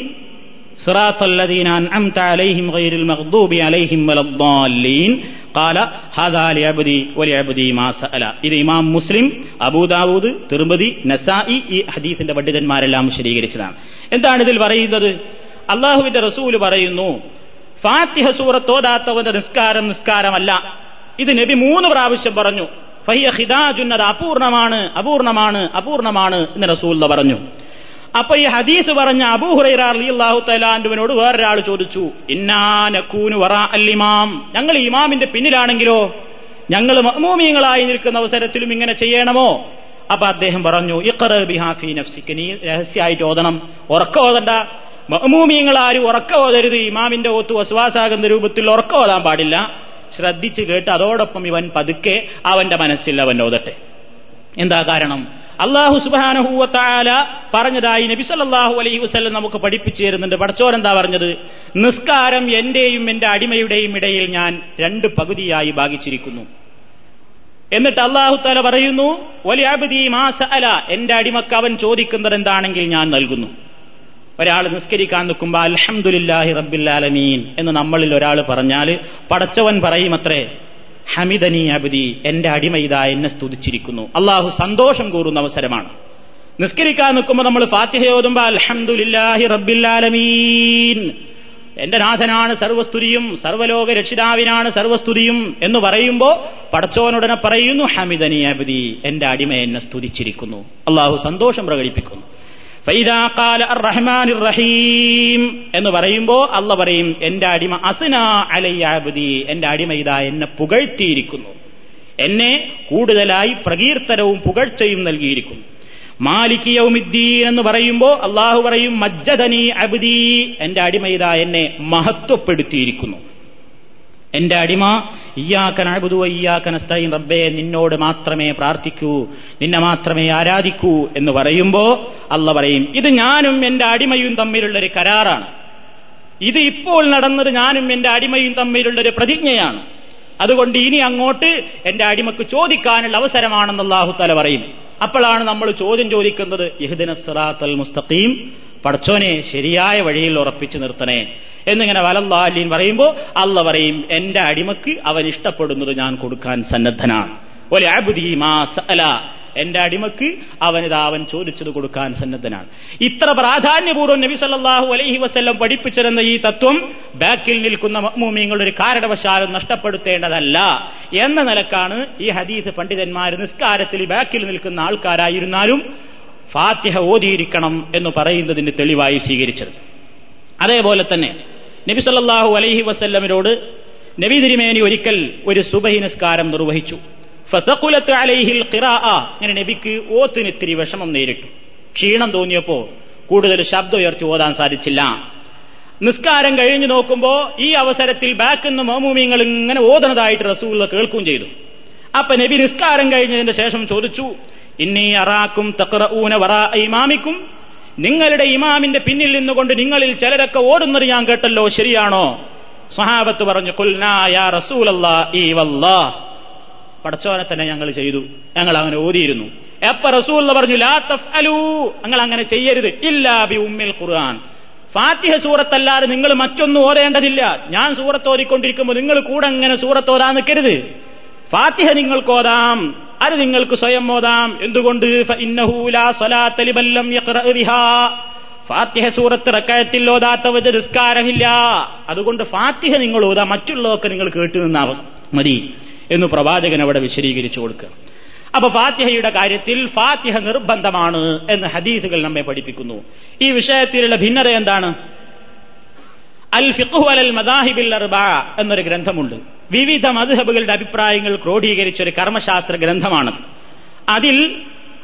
صراط الذين أنعمت عليهم غير المغضوب عليهم ولا الضالين قال هذا لعبدي ولعبدي ما سأل ഇത് ഇമാം മുസ്ലിം അബൂദാവൂദ് തിരുമതി നസായി ഈ ഹദീസിന്റെ പണ്ഡിതന്മാരെല്ലാം വിശദീകരിച്ചതാണ് എന്താണ് ഇതിൽ പറയുന്നത് അള്ളാഹുവിന്റെ റസൂൽ പറയുന്നു ഫാത്തിഹ സൂറത്തോടാത്തവന്റെ നിസ്കാരം നിസ്കാരമല്ല. ഇത് നബി മൂന്ന് പ്രാവശ്യം പറഞ്ഞു. ഫഹിയ ഹിദാജുന്നത് അപൂർണമാണ് അപൂർണമാണ് അപൂർണമാണ് എന്ന് റസൂല പറഞ്ഞു. അപ്പൊ ഈ ഹദീസ് പറഞ്ഞ അബൂഹുറൈറാഹു തലാൻഡുവിനോട് വേറൊരാൾ ചോദിച്ചു ഇന്നാനക്കൂനു വറ അല്ലിമാം ഞങ്ങൾ ഇമാമിന്റെ പിന്നിലാണെങ്കിലോ? ഞങ്ങൾ മഹ്മൂമിയങ്ങളായി നിൽക്കുന്ന അവസരത്തിലും ഇങ്ങനെ ചെയ്യണമോ? അപ്പൊ അദ്ദേഹം പറഞ്ഞു ഇഖറ ബിഹാഫി നഫ്സിക്ക്. നീ രഹസ്യമായിട്ട് ഓതണം. ഉറക്കം ഓതണ്ട. മഹ്മൂമിയങ്ങൾ ആരും ഉറക്ക ഓതരുത്. ഇമാമിന്റെ ഓത്ത് വസ്വാസാകുന്ന രൂപത്തിൽ ഉറക്ക ഓതാൻ പാടില്ല. ശ്രദ്ധിച്ച് കേട്ട് അതോടൊപ്പം ഇവൻ പതുക്കെ അവന്റെ മനസ്സിൽ അവൻ ഓതട്ടെ. എന്താ കാരണം? അള്ളാഹു സുബാനഹൂവത്തായാല പറഞ്ഞതായി നബി സല്ലാഹു അലൈഹി വസ്ല്ലം നമുക്ക് പഠിപ്പിച്ചു തരുന്നുണ്ട്. പടച്ചോൻ എന്താ പറഞ്ഞത്? നിസ്കാരം എന്റെയും എന്റെ അടിമയുടെയും ഇടയിൽ ഞാൻ രണ്ട് പകുതിയായി ഭാഗിച്ചിരിക്കുന്നു. എന്നിട്ട് അള്ളാഹു താല പറയുന്നു വലിയ എന്റെ അടിമക്ക് അവൻ ചോദിക്കുന്നത് എന്താണെങ്കിൽ ഞാൻ നൽകുന്നു. ഒരാൾ നിസ്കരിക്കാൻ നിൽക്കുമ്പോൾ അൽഹംദുലില്ലാഹി റബ്ബില്ലാലമീൻ എന്ന് നമ്മളിൽ ഒരാൾ പറഞ്ഞാൽ പടച്ചവൻ പറയുമത്രേ ഹമിദനി അബുദി എന്റെ അടിമ എന്നെ സ്തുതിച്ചിരിക്കുന്നു. അള്ളാഹു സന്തോഷം കൂറുന്ന അവസരമാണ്. നിസ്കരിക്കാൻ നിൽക്കുമ്പോൾ നമ്മൾ ഫാത്തിഹ ഓതുമ്പോൾ അൽഹംദുലില്ലാഹി റബ്ബില്ലാലമീൻ എന്റെ നാഥനാണ് സർവസ്തുതിയും സർവലോക രക്ഷിതാവിനാണ് സർവസ്തുതിയും എന്ന് പറയുമ്പോ പടച്ചോനുടനെ പറയുന്നു ഹമിദനി അബുദി എന്റെ അടിമ എന്നെ സ്തുതിച്ചിരിക്കുന്നു. അള്ളാഹു സന്തോഷം പ്രകടിപ്പിക്കുന്നു. റഹീം എന്ന് പറയുമ്പോ അല്ല പറയും എന്റെ അടിമ അസ്ന അലയ്യാബുദി എന്റെ അടിമ ഇതാ എന്നെ പുകഴ്ത്തിയിരിക്കുന്നു. എന്നെ കൂടുതലായി പ്രകീർത്തനവും പുകഴ്ചയും നൽകിയിരിക്കുന്നു. മാലിക് യൗമിദ്ദീൻ എന്ന് പറയുമ്പോ അള്ളാഹു പറയും മജ്ജദനി അബുദീ എന്റെ അടിമ ഇതാ എന്നെ മഹത്വപ്പെടുത്തിയിരിക്കുന്നു. എന്റെ അടിമ ഇയ്യാക്കനസ്തൈൻ റബ്ബേ നിന്നോട് മാത്രമേ പ്രാർത്ഥിക്കൂ നിന്നെ മാത്രമേ ആരാധിക്കൂ എന്ന് പറയുമ്പോ അല്ല പറയും ഇത് ഞാനും എന്റെ അടിമയും തമ്മിലുള്ള ഒരു കരാറാണ്. ഇത് ഇപ്പോൾ നടന്നത് ഞാനും എന്റെ അടിമയും തമ്മിലുള്ള ഒരു പ്രതിജ്ഞയാണ്. അതുകൊണ്ട് ഇനി അങ്ങോട്ട് എന്റെ അടിമക്ക് ചോദിക്കാനുള്ള അവസരമാണെന്ന് അള്ളാഹു തല പറയും. അപ്പോഴാണ് നമ്മൾ ചോദ്യം ചോദിക്കുന്നത് യഹ്ദിന മുസ്തഖീം പടച്ചോനെ ശരിയായ വഴിയിൽ ഉറപ്പിച്ചു നിർത്തണേ. എന്നിങ്ങനെ വലല്ലാലീൻ പറയുമ്പോൾ അല്ല പറയും എന്റെ അടിമക്ക് അവൻ ഇഷ്ടപ്പെടുന്നത് ഞാൻ കൊടുക്കാൻ സന്നദ്ധനാണ്. മാ സഅല. എന്റെ അടിമക്ക് അവനിതാ അവൻ ചോദിച്ചത് കൊടുക്കാൻ സന്നദ്ധനാണ്. ഇത്ര പ്രാധാന്യപൂർവം നബി സല്ലാഹു അലൈഹി വസ്ല്ലം പഠിപ്പിച്ചിരുന്ന ഈ തത്വം ബാക്കിൽ നിൽക്കുന്ന മഅ്മൂമീങ്ങളുടെ ഒരു കാരണവശാലും നഷ്ടപ്പെടുത്തേണ്ടതല്ല എന്ന നിലക്കാണ് ഈ ഹദീസ് പണ്ഡിതന്മാർ നിസ്കാരത്തിൽ ബാക്കിൽ നിൽക്കുന്ന ആൾക്കാരായിരുന്നാലും ഫാത്തിഹ ഓതിയിരിക്കണം എന്ന് പറയുന്നതിന് തെളിവായി സ്വീകരിച്ചത്. അതേപോലെ തന്നെ നബി സല്ലാഹു അലൈഹി വസല്ലമിനോട് നബി തിരുമേനി ഒരിക്കൽ ഒരു സുബഹി നിസ്കാരം നിർവഹിച്ചു. ഫസഖുലത്ത് അലൈഹിൽ അങ്ങനെ നബിക്ക് ഓത്തിന് ഇത്തിരി വിഷമം നേരിട്ടു. ക്ഷീണം തോന്നിയപ്പോ കൂടുതൽ ശബ്ദം ഉയർത്തി ഓതാൻ സാധിച്ചില്ല. നിസ്കാരം കഴിഞ്ഞു നോക്കുമ്പോ ഈ അവസരത്തിൽ ബാക്കിൽ നിന്ന് മോമൂമിയങ്ങൾ ഇങ്ങനെ ഓതണതായിട്ട് റസൂള്ള കേൾക്കുകയും ചെയ്തു. അപ്പൊ നബി നിസ്കാരം കഴിഞ്ഞതിന്റെ ശേഷം ചോദിച്ചു ഇന്നീ അറാക്കും തക്റഊന വറാ ഇമാമിക്കും നിങ്ങളുടെ ഇമാമിന്റെ പിന്നിൽ നിന്നുകൊണ്ട് നിങ്ങളിൽ ചിലരൊക്കെ ഓടുന്നത് ഞാൻ കേട്ടല്ലോ ശരിയാണോ? സ്വഹാബത്ത് പറഞ്ഞു കുൽനായാ പടച്ചോനെ തന്നെ ഞങ്ങൾ ചെയ്തു ഞങ്ങൾ അങ്ങനെ ഓതിയിരുന്നു. എപ്പ റസൂൽ പറഞ്ഞു ലാ നിങ്ങൾ അങ്ങനെ ചെയ്യരുത്. ഇല്ലാ ബി ഉമ്മിൽ ഖുർആൻ. ഫാത്തിഹ സൂറത്തല്ലാതെ നിങ്ങൾ മറ്റൊന്നും ഓതേണ്ടതില്ല. ഞാൻ സൂറത്ത് ഓതിക്കൊണ്ടിരിക്കുമ്പോൾ നിങ്ങൾ കൂടെ അങ്ങനെ സൂറത്ത് നിൽക്കരുത്. ഫാത്തിഹ നിങ്ങൾക്ക് ഓതാം അത് നിങ്ങൾക്ക് സ്വയം ഓതാം. എന്തുകൊണ്ട്? ഫാത്തിഹ സൂറത്ത് റക്കയത്തിൽ ഓതാത്തവര് നിസ്കാരമില്ല. അതുകൊണ്ട് ഫാത്തിഹ നിങ്ങൾ ഓതാ മറ്റുള്ളതൊക്കെ നിങ്ങൾ കേട്ടു നിന്നാ മതി എന്ന് പ്രവാചകൻ അവിടെ വിശദീകരിച്ചു കൊടുക്കുക. അപ്പൊ ഫാത്തിഹയുടെ കാര്യത്തിൽ ഫാത്തിഹ നിർബന്ധമാണ് എന്ന് ഹദീസുകൾ നമ്മെ പഠിപ്പിക്കുന്നു. ഈ വിഷയത്തിലുള്ള ഭിന്നത എന്താണ്? അൽ ഫിഖു അലൽ മദാഹിബിൽ അർബ എന്നൊരു ഗ്രന്ഥമുണ്ട് വിവിധ മധുഹബുകളുടെ അഭിപ്രായങ്ങൾ ക്രോഡീകരിച്ച ഒരു കർമ്മശാസ്ത്ര ഗ്രന്ഥമാണ് അതിൽ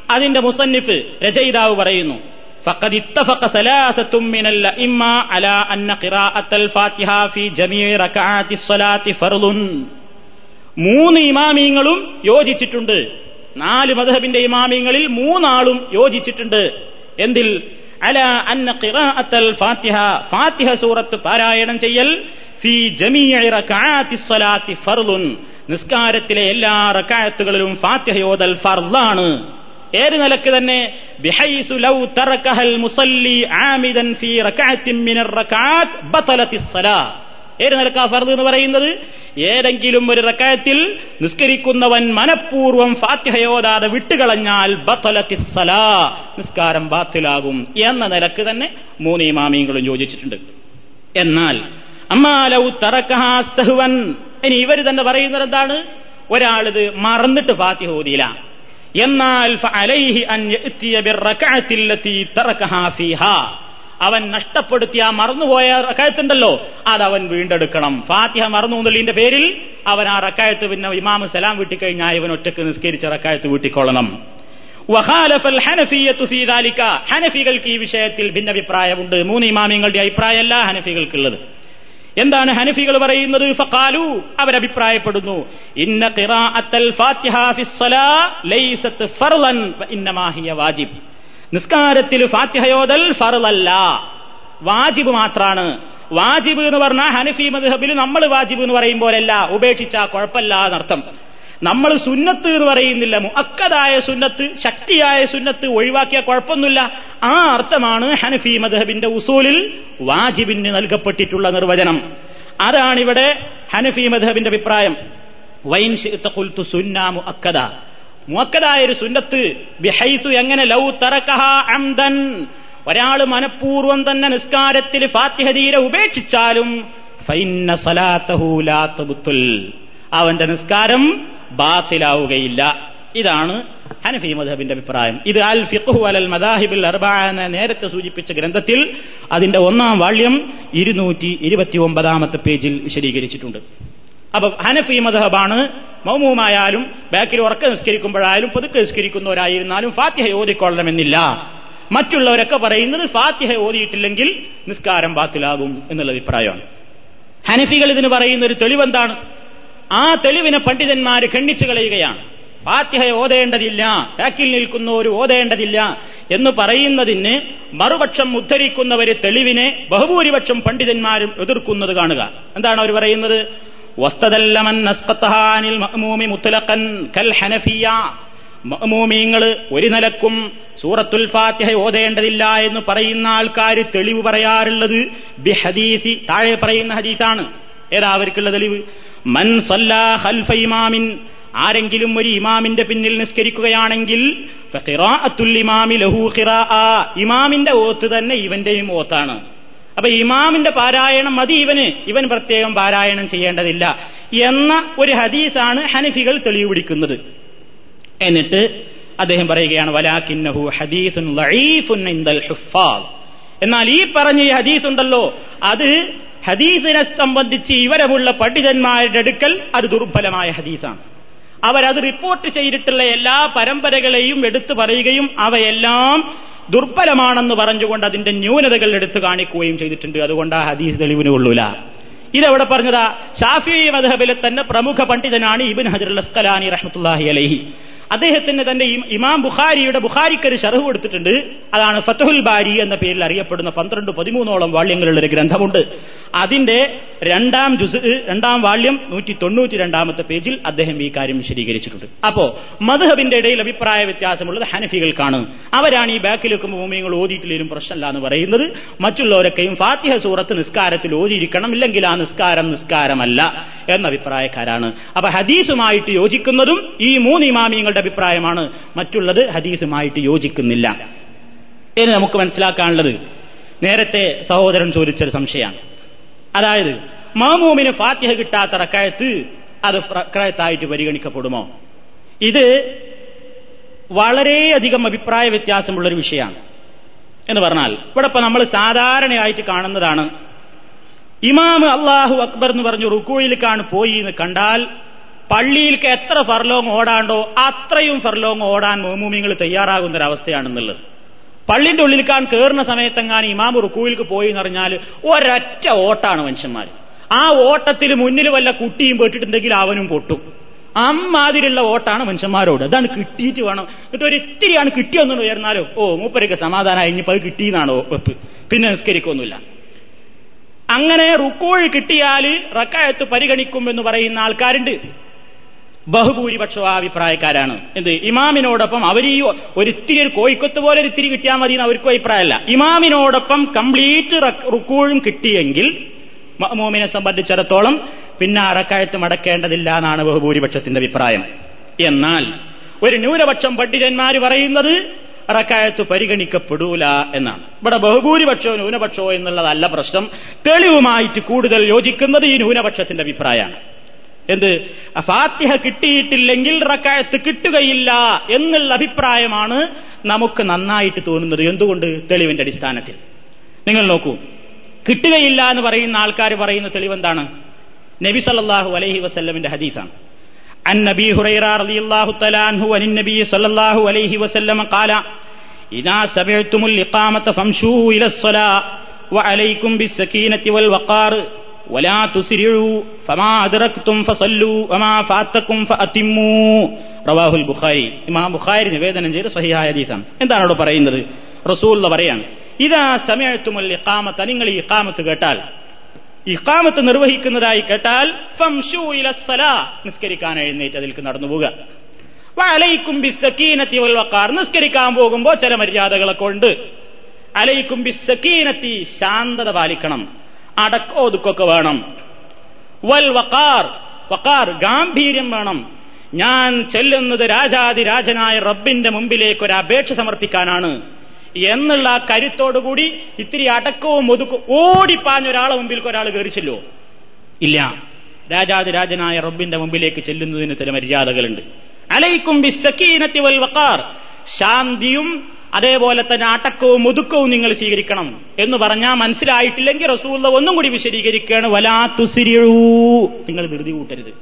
അതിന്റെ മുസന്നിഫ് രചയിതാവ് പറയുന്നു فقد اتفق ثلاثة من الأئمة على أن قراءة الفاتحة في جميع ركعات الصلاة فرض മൂന്ന് ഇമാമിയങ്ങളും യോജിച്ചിട്ടുണ്ട് നാല് മധബിന്റെ ഇമാമിയങ്ങളിൽ മൂന്നാളും യോജിച്ചിട്ടുണ്ട് എന്തിൽ അല അന്ന ഖിറാഅത്തൽ ഫാത്തിഹ. ഫാത്തിഹ സൂറത്ത് പാരായണം ചെയ്യൽ. ഫീ ജമീഇ റകഅത്തി സ്വലാത്തി നിസ്കാരത്തിലെ എല്ലാ റകഅത്തുകളിലും ഫാത്തിഹ ഓതൽ ഫർളാണ് ഏത് നിലയ്ക്ക് തന്നെ? ബിഹൈസു ലൗ തറക്കഹൽ മുസല്ലി ആമിദൻ ഫി റകഅത്തിൻ മിനർ റകഅത്ത് ബതലത്തിസ് സ്വലാ. ഏത് നിലക്കാ ഫർദ് എന്ന് പറയുന്നത്? ഏതെങ്കിലും ഒരു റക്കയത്തിൽ നിസ്കരിക്കുന്നവൻ മനഃപൂർവം ഫാത്യഹയോദാതെ വിട്ടുകളഞ്ഞാൽ ബത്തലത്തിസ്സലാ നിസ്കാരം ബാത്തിലാകും എന്ന നിലയ്ക്ക് തന്നെ മൂന്ന് ഇമാമിയങ്ങളും യോജിച്ചിട്ടുണ്ട്. എന്നാൽ അമ്മാലൗ തറക്കഹ ഇനി ഇവർ തന്നെ പറയുന്നത് എന്താണ്? ഒരാളിത് മറന്നിട്ട് ഫാത്തിഹ ഓതിയില്ല. എന്നാൽ ഫഅലൈഹി അൻ തറക്കഹ ഫീഹാ. അവൻ നഷ്ടപ്പെടുത്തിയ ആ മറന്നുപോയ റക്കായത്തുണ്ടല്ലോ അത് അവൻ വീണ്ടെടുക്കണം. ഫാത്തിഹ മറന്നു എന്നുള്ളതിന്റെ പേരിൽ അവൻ ആ റക്കായത്ത് പിന്നെ ഇമാമ് സലാം വീട്ടിക്കഴിഞ്ഞാൽ ഇവൻ ഒറ്റയ്ക്ക് നിസ്കരിച്ച റക്കായത്ത് വീട്ടിക്കൊള്ളണം. ഹനഫികൾക്ക് ഈ വിഷയത്തിൽ ഭിന്നഭിപ്രായമുണ്ട്. മൂന്ന് ഇമാമിങ്ങളുടെ അഭിപ്രായമല്ല ഹനഫികൾക്കുള്ളത്. എന്താണ് ഹനഫികൾ പറയുന്നത്? ഫഖാലു അവരഭിപ്രായപ്പെടുന്നു ഇന്ന ഫാത്തിഹ ഫിസ്സലാ ലൈസത്ത് ഫർളൻ ഇന്നമാഹിയ വാജിബ്. നിസ്കാരത്തിൽ ഫാത്തിഹയോദൽ ഫറലല്ല വാജിബ് മാത്രാണ്. വാജിബ് എന്ന് പറഞ്ഞാൽ ഹനഫി മദ്ഹബിൽ നമ്മൾ വാജിബ് എന്ന് പറയും പോലല്ല. ഉപേക്ഷിച്ച കുഴപ്പമില്ല എന്നർത്ഥം. നമ്മൾ സുന്നത്ത് എന്ന് പറയുന്നില്ല. മുഅക്കതായ സുന്നത്ത് ശക്തിയായ സുന്നത്ത് ഒഴിവാക്കിയ കുഴപ്പമൊന്നുമില്ല ആ അർത്ഥമാണ് ഹനഫി മദ്ഹബിന്റെ ഉസൂലിൽ വാജിബിന് നൽകപ്പെട്ടിട്ടുള്ള നിർവചനം. അതാണിവിടെ ഹനഫി മദ്ഹബിന്റെ അഭിപ്രായം. വൈൻ സുന്ന മുഅക്കദ. മുക്കതായ ഒരു സുന്നത്ത് ബിഹൈസു എങ്ങനെ ലൗ തറക്കഹ അംദൻ ഒരാൾ മനഃപൂർവം തന്നെ നിസ്കാരത്തിൽ ഫാത്തിഹദീരെ ഉപേക്ഷിച്ചാലും ഫൈന്ന സലാത്തഹു ലാ തബ്തുൽ അവന്റെ നിസ്കാരം ബാത്തിലാവുകയില്ല. ഇതാണ് ഹനഫി മധബിന്റെ അഭിപ്രായം. ഇത് അൽ ഫിഖു അലൽ മദാഹിബിൽ അർബാ എന്ന നേരത്തെ സൂചിപ്പിച്ച ഗ്രന്ഥത്തിൽ അതിന്റെ ഒന്നാം വാള്യം ഇരുന്നൂറ്റി ഇരുപത്തി ഒമ്പതാമത്തെ പേജിൽ വിശദീകരിച്ചിട്ടുണ്ട്. അപ്പൊ ഹനഫി മധബാണ് മൗമുമായാലും ബാക്കിൽ ഉറക്ക നിസ്കരിക്കുമ്പോഴായാലും പുതുക്കെ നിസ്കരിക്കുന്നവരായിരുന്നാലും ഫാത്തിഹ ഓതിക്കൊള്ളണമെന്നില്ല. മറ്റുള്ളവരൊക്കെ പറയുന്നത് ഫാത്തിഹ ഓതിയിട്ടില്ലെങ്കിൽ നിസ്കാരം ബാത്തിലാകും എന്നുള്ള അഭിപ്രായമാണ്. ഹനഫികൾ ഇതിന് പറയുന്ന ഒരു തെളിവെന്താണ്? ആ തെളിവിനെ പണ്ഡിതന്മാർ ഖണ്ഡിച്ചു കളയുകയാണ്. ഫാത്തിഹ ഓതേണ്ടതില്ല ബാക്കിൽ നിൽക്കുന്നവർ ഓതേണ്ടതില്ല എന്ന് പറയുന്നതിന് മറുപക്ഷം ഉദ്ധരിക്കുന്നവര് തെളിവിനെ ബഹുഭൂരിപക്ഷം പണ്ഡിതന്മാരും എതിർക്കുന്നത് കാണുക. എന്താണ് അവർ പറയുന്നത്? മഅ്മൂമീങ്ങൾ ഒരു നിലക്കും സൂറത്തുൽ ഫാത്തിഹ ഓതേണ്ടതില്ല എന്ന് പറയുന്ന ആൾക്കാർ തെളിവ് പറയാറുള്ളത് ബി ഹദീസി താഴെ പറയുന്ന ഹദീസാണ്. ഏതാ അവർക്കുള്ള തെളിവ്? മൻ സല്ലാ ഖൽഫ ഇമാമിൻ. ആരെങ്കിലും ഒരു ഇമാമിന്റെ പിന്നിൽ നിസ്കരിക്കുകയാണെങ്കിൽ ഇമാമിന്റെ ഓത്ത് തന്നെ ഇവന്റെയും ഓത്താണ്. അപ്പൊ ഇമാമിന്റെ പാരായണം മതി ഇവന്. ഇവൻ പ്രത്യേകം പാരായണം ചെയ്യേണ്ടതില്ല. എന്ന ഒരു ഹദീസാണ് ഹനഫികൾ തെളിവ് പിടിക്കുന്നത് എന്നിട്ട് അദ്ദേഹം പറയുകയാണ് വലാഖിന്നഹു ഹദീസുൻ ലഈഫുൻ ഇൻദൽ ഹുഫാദ്. എന്നാൽ ഈ പറഞ്ഞ ഈ ഹദീസ് ഉണ്ടല്ലോ അത് ഹദീസിനെ സംബന്ധിച്ച് ഇവരമുള്ള പണ്ഡിതന്മാരുടെ അടുക്കൽ അത് ദുർബലമായ ഹദീസാണ്. അവരത് റിപ്പോർട്ട് ചെയ്തിട്ടുള്ള എല്ലാ പരമ്പരകളെയും എടുത്തു പറയുകയും അവയെല്ലാം ദുർബലമാണെന്ന് പറഞ്ഞുകൊണ്ട് അതിന്റെ ന്യൂനതകൾ എടുത്തു കാണിക്കുകയും ചെയ്തിട്ടുണ്ട്. അതുകൊണ്ട് ആ ഹദീസ് തെളിവിന് കൊള്ളൂല. ഇതെവിടെ പറഞ്ഞതാ? ഷാഫി മധബിലെ തന്നെ പ്രമുഖ പണ്ഡിതനാണ് ഇബിൻ ഹജർ അസ്കലാനി റഹ്മത്തുല്ലാഹി അലഹി. അദ്ദേഹത്തിന് തന്റെ ഇമാം ബുഖാരിയുടെ ബുഖാരിക്ക് ഒരു ഷർഹ് കൊടുത്തിട്ടുണ്ട്. അതാണ് ഫത്തുൽ ബാരി എന്ന പേരിൽ അറിയപ്പെടുന്ന പന്ത്രണ്ട് പതിമൂന്നോളം വാള്യങ്ങളുള്ള ഒരു ഗ്രന്ഥമുണ്ട്. അതിന്റെ രണ്ടാം ജുസ് രണ്ടാം വാള്യം നൂറ്റി തൊണ്ണൂറ്റി രണ്ടാമത്തെ പേജിൽ അദ്ദേഹം ഈ കാര്യം വിശദീകരിച്ചിട്ടുണ്ട്. അപ്പോ മധുഹബിന്റെ ഇടയിൽ അഭിപ്രായ വ്യത്യാസമുള്ളത് ഹനഫികൾക്കാണ്. അവരാണ് ഈ ബാക്കിലേക്ക് ഭൂമികൾ ഓതിയിട്ടില്ലെങ്കിലും പ്രശ്നമല്ല എന്ന് പറയുന്നത്. മറ്റുള്ളവരൊക്കെയും ഫാത്തിഹ സൂറത്ത് നിസ്കാരത്തിൽ ഓതിയിരിക്കണം. നിസ്കാരം നിസ്കാരമല്ല എന്ന അഭിപ്രായക്കാരാണ് അപ്പൊ ഹദീസുമായിട്ട് യോജിക്കുന്നതും ഈ മൂന്ന് ഇമാമിയങ്ങളുടെ അഭിപ്രായമാണ്. മറ്റുള്ളത് ഹദീസുമായിട്ട് യോജിക്കുന്നില്ല. ഇനി നമുക്ക് മനസ്സിലാക്കാനുള്ളത് നേരത്തെ സഹോദരൻ ചോദിച്ചൊരു സംശയമാണ്. അതായത് മാമൂമിന് ഫാത്തിഹ കിട്ടാത്ത റക്കായത്ത് അത് റക്കായത്തായിട്ട് പരിഗണിക്കപ്പെടുമോ? ഇത് വളരെയധികം അഭിപ്രായ വ്യത്യാസമുള്ളൊരു വിഷയമാണ്. എന്ന് പറഞ്ഞാൽ ഇവിടെ ഇപ്പൊ നമ്മൾ സാധാരണയായിട്ട് കാണുന്നതാണ് ഇമാം അള്ളാഹു അക്ബർ എന്ന് പറഞ്ഞു റുക്കോയിലേക്കാണ് പോയി എന്ന് കണ്ടാൽ പള്ളിയിലേക്ക് എത്ര ഫർലോങ് ഓടാണ്ടോ അത്രയും ഫർലോങ് ഓടാൻ മോമൂമിങ്ങൾ തയ്യാറാകുന്ന ഒരവസ്ഥയാണെന്നുള്ളത് പള്ളിന്റെ ഉള്ളിലേക്കാൻ കയറുന്ന സമയത്തെങ്ങാനും ഇമാമ് റുക്കൂയിൽക്ക് പോയി എന്ന് പറഞ്ഞാൽ ഒരൊറ്റ ഓട്ടാണ് മനുഷ്യന്മാർ. ആ ഓട്ടത്തിൽ മുന്നിൽ വല്ല കുട്ടിയും പെട്ടിട്ടുണ്ടെങ്കിൽ അവനും പൊട്ടും. അമ്മാതിരിയുള്ള ഓട്ടാണ് മനുഷ്യന്മാരോട്. അതാണ് കിട്ടിയിട്ട് വേണം. എന്നിട്ട് ഒരു ഇത്തിരിയാണ് കിട്ടിയൊന്നും ഉയർന്നാലോ ഓ മൂപ്പരൊക്കെ സമാധാനമായി ഇനിയിപ്പോൾ അത് കിട്ടിയെന്നാണോ പിന്നെ നിസ്കരിക്കൊന്നുമില്ല. അങ്ങനെ റുക്കോഴ് കിട്ടിയാൽ റക്കായത്ത് പരിഗണിക്കും എന്ന് പറയുന്ന ആൾക്കാരുണ്ട്. ബഹുഭൂരിപക്ഷം ആ അഭിപ്രായക്കാരാണ്. എന്ത്? ഇമാമിനോടൊപ്പം അവർ ഈ ഒരിത്തിരി ഒരു കോഴിക്കൊത്ത് പോലെ ഒരിത്തിരി കിട്ടിയാൽ മതി എന്ന് അവർക്കും അഭിപ്രായമല്ല. ഇമാമിനോടൊപ്പം കംപ്ലീറ്റ് റുക്കോഴും കിട്ടിയെങ്കിൽ മോമിനെ സംബന്ധിച്ചിടത്തോളം പിന്നെ അറക്കായത്ത് മടക്കേണ്ടതില്ല എന്നാണ് ബഹുഭൂരിപക്ഷത്തിന്റെ അഭിപ്രായം. എന്നാൽ ഒരു ന്യൂനപക്ഷം പണ്ഡിതന്മാർ പറയുന്നത് റക്കായത്ത് പരിഗണിക്കപ്പെടൂല എന്നാണ്. ഇവിടെ ബഹുഭൂരിപക്ഷവും ന്യൂനപക്ഷവും എന്നുള്ളതല്ല പ്രശ്നം. തെളിവുമായിട്ട് കൂടുതൽ യോജിക്കുന്നത് ഈ ന്യൂനപക്ഷത്തിന്റെ അഭിപ്രായമാണ്. എന്ത്? ഫാത്തിഹ കിട്ടിയിട്ടില്ലെങ്കിൽ റക്കായത്ത് കിട്ടുകയില്ല എന്നുള്ള അഭിപ്രായമാണ് നമുക്ക് നന്നായിട്ട് തോന്നുന്നത്. എന്തുകൊണ്ട്? തെളിവിന്റെ അടിസ്ഥാനത്തിൽ. നിങ്ങൾ നോക്കൂ. കിട്ടുകയില്ല എന്ന് പറയുന്ന ആൾക്കാർ പറയുന്ന തെളിവെന്താണ്? നബി സല്ലാഹു അലഹി വസ്ല്ലമിന്റെ ഹദീസാണ്. عن نبي هريرة رضي الله تعالى عنه عن النبي صلى الله عليه وسلم قال إذا سمعتم الإقامة فامشوا إلى الصلاة وعليكم بالسكينة والوقار ولا تسرعوا فما أدركتم فصلوا وما فاتكم فأتموا റവാഹു ബുഖാരി ഇമാം ബുഖാരി നിവേദനം ചെയ്ത സഹിഹായ ഹദീസാണ് എന്താണ് അവിടെ പറയുന്നത് റസൂൽ പറയാണ് ഇതാ സമയത്തുമുൽ ഇഖാമത്ത് നിങ്ങൾ ഈ ഇഖാമത്ത് കേട്ടാൽ ഇഖാമത്ത് നിർവഹിക്കുന്നതായി കേട്ടാൽ നിസ്കരിക്കാൻ എഴുന്നേറ്റ് അതിൽക്ക് നടന്നു പോവുക. നിസ്കരിക്കാൻ പോകുമ്പോൾ ചില മര്യാദകളൊക്കെ ഉണ്ട്. അലൈക്കും ബിസക്കീനത്തി ശാന്തത പാലിക്കണം. അടക്കോ ഒതുക്കൊക്കെ വേണം. വൽ വക്കാർ വക്കാർ ഗാംഭീര്യം വേണം. ഞാൻ ചെല്ലുന്നത് രാജാതി രാജനായ റബ്ബിന്റെ മുമ്പിലേക്ക് ഒരു അപേക്ഷ സമർപ്പിക്കാനാണ്. എന്നുള്ള ആ കരുത്തോടുകൂടി ഇത്തിരി അടക്കവും ഒതുക്കും ഓടിപ്പാഞ്ഞ ഒരാളെ മുമ്പിൽ ഒരാൾ കയറി ചെല്ലുവോ ഇല്ല രാജാതിരാജനായ റബ്ബിന്റെ മുമ്പിലേക്ക് ചെല്ലുന്നതിന് ചില മര്യാദകളുണ്ട്. അലൈക്കും ബിസ്സക്കീനത്തി വൽ ശാന്തിയും അതേപോലെ തന്നെ അടക്കവും ഒതുക്കവും നിങ്ങൾ സ്വീകരിക്കണം എന്ന് പറഞ്ഞാൽ മനസ്സിലായിട്ടില്ലെങ്കിൽ റസൂള്ള ഒന്നും കൂടി വിശദീകരിക്കുകയാണ്. വലാ നിങ്ങൾ ധൃതി കൂട്ടരുത്.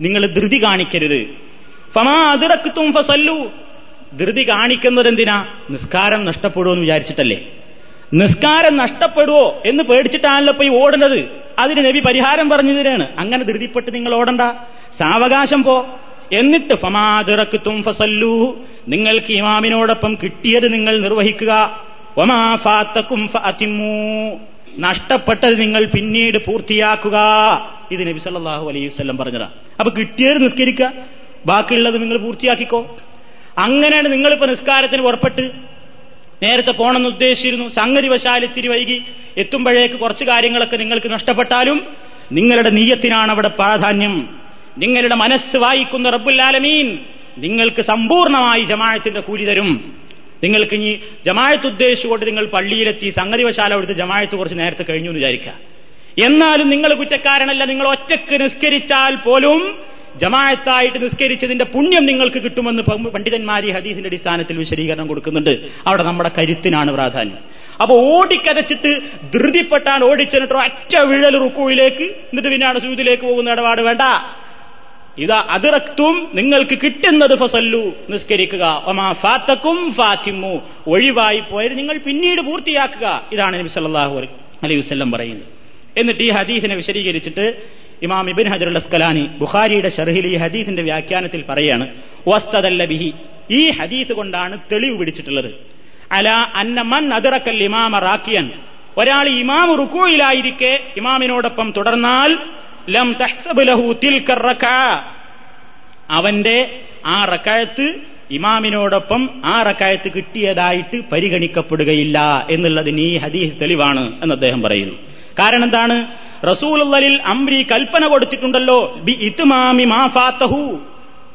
നിങ്ങൾ ധൃതി കാണിക്കരുത്. ഫമാ അതിറക്കുത്തും ഫസല്ലു. ധൃതി കാണിക്കുന്നത് എന്തിനാ നിസ്കാരം നഷ്ടപ്പെടുമെന്ന് വിചാരിച്ചിട്ടല്ലേ? നിസ്കാരം നഷ്ടപ്പെടുവോ എന്ന് പേടിച്ചിട്ടാണല്ലോ പോയി ഓടുന്നത്. അതിന് നബി പരിഹാരം പറഞ്ഞതിനാണ്. അങ്ങനെ ധൃതിപ്പെട്ട് നിങ്ങൾ ഓടണ്ട. സാവകാശം പോ. എന്നിട്ട് ഫമാതിറക്കുത്തും ഫസല്ലൂ. നിങ്ങൾക്ക് ഇമാമിനോടൊപ്പം കിട്ടിയത് നിങ്ങൾ നിർവഹിക്കുക. ഒമാ ഫാത്തക്കും നഷ്ടപ്പെട്ടത് നിങ്ങൾ പിന്നീട് പൂർത്തിയാക്കുക. ഇത് നബി സല്ലാഹു അലൈഹി വല്ലം പറഞ്ഞതാ. അപ്പൊ കിട്ടിയത് നിസ്കരിക്കുക. ബാക്കിയുള്ളത് നിങ്ങൾ പൂർത്തിയാക്കിക്കോ. അങ്ങനെയാണ് നിങ്ങളിപ്പോ നിസ്കാരത്തിന് പുറപ്പെട്ട് നേരത്തെ പോകണമെന്ന് ഉദ്ദേശിച്ചിരുന്നു. സംഗതി വശാൽ ഇത്തിരി വൈകി എത്തുമ്പോഴേക്ക് കുറച്ച് കാര്യങ്ങളൊക്കെ നിങ്ങൾക്ക് നഷ്ടപ്പെട്ടാലും നിങ്ങളുടെ നീയത്തിനാണ് അവിടെ പ്രാധാന്യം. നിങ്ങളുടെ മനസ്സ് വായിക്കുന്ന റബ്ബുല്ലാലമീൻ നിങ്ങൾക്ക് സമ്പൂർണമായി ജമാഴത്തിന്റെ കൂലി തരും. നിങ്ങൾക്ക് ഇനി ജമാഴത്ത് ഉദ്ദേശിച്ചുകൊണ്ട് നിങ്ങൾ പള്ളിയിലെത്തി സംഗതി വശാല അവിടുത്തെ ജമാഴത്ത് കുറച്ച് നേരത്തെ കഴിഞ്ഞു എന്ന് വിചാരിക്കുക. എന്നാലും നിങ്ങൾ കുറ്റക്കാരനല്ല. നിങ്ങൾ ഒറ്റയ്ക്ക് നിസ്കരിച്ചാൽ പോലും ജമായത്തായിട്ട് നിസ്കരിച്ചതിന്റെ പുണ്യം നിങ്ങൾക്ക് കിട്ടുമെന്ന് പണ്ഡിതന്മാർ ഹദീസിന്റെ അടിസ്ഥാനത്തിൽ വിശദീകരണം കൊടുക്കുന്നുണ്ട്. അവിടെ നമ്മുടെ കരുത്തിനാണ് പ്രാധാന്യം. അപ്പൊ ഓടിക്കരച്ചിട്ട് ധൃതിപ്പെട്ടാണ് ഓടിച്ചെന്നിട്ടോ ഒറ്റ വിഴൽ റുക്കുവിലേക്ക് എന്നിട്ട് പിന്നാണ് സൂതിലേക്ക് പോകുന്ന ഇടപാട് വേണ്ട. ഇതാ അതിറക്തും നിങ്ങൾക്ക് കിട്ടുന്നത് ഫസല്ലു. നിസ്കരിക്കുക. ഒമാ ഫാത്തക്കും ഫാത്തിമു. ഒഴിവായി പോയത് നിങ്ങൾ പിന്നീട് പൂർത്തിയാക്കുക. ഇതാണ് നബി അലൈഹി വസല്ലം പറയുന്നത്. എന്നിട്ട് ഈ ഹദീസിനെ വിശദീകരിച്ചിട്ട് ഇമാം ഇബിൻ ഹജർ അസ്കലാനി ബുഖാരിയുടെ ഷർഹിൽ ഈ ഹദീസിന്റെ വ്യാഖ്യാനത്തിൽ പറയാണ് വസ്തദല്ല ബിഹി. ഈ ഹദീസ് കൊണ്ടാണ് തെളിവ് പിടിച്ചിട്ടുള്ളത്. അല അന്ന മൻ ഇമാമ റാക്കിയൻ ഒരാൾ ഇമാം റുക്കോയിലായിരിക്കെ ഇമാമിനോടൊപ്പം തുടർന്നാൽ ലം അവന്റെ ആ റക്കായത്ത് ഇമാമിനോടൊപ്പം ആ റക്കായത്ത് കിട്ടിയതായിട്ട് പരിഗണിക്കപ്പെടുകയില്ല എന്നുള്ളതിന് ഈ ഹദീസ് തെളിവാണ് എന്ന് അദ്ദേഹം പറയുന്നു. കാരണം എന്താണ്? റസൂലുള്ളലിൽ അംരി കൽപ്പന കൊടുത്തിട്ടുണ്ടല്ലോ ബി ഇത്മാമി മാ ഫാത്തഹു.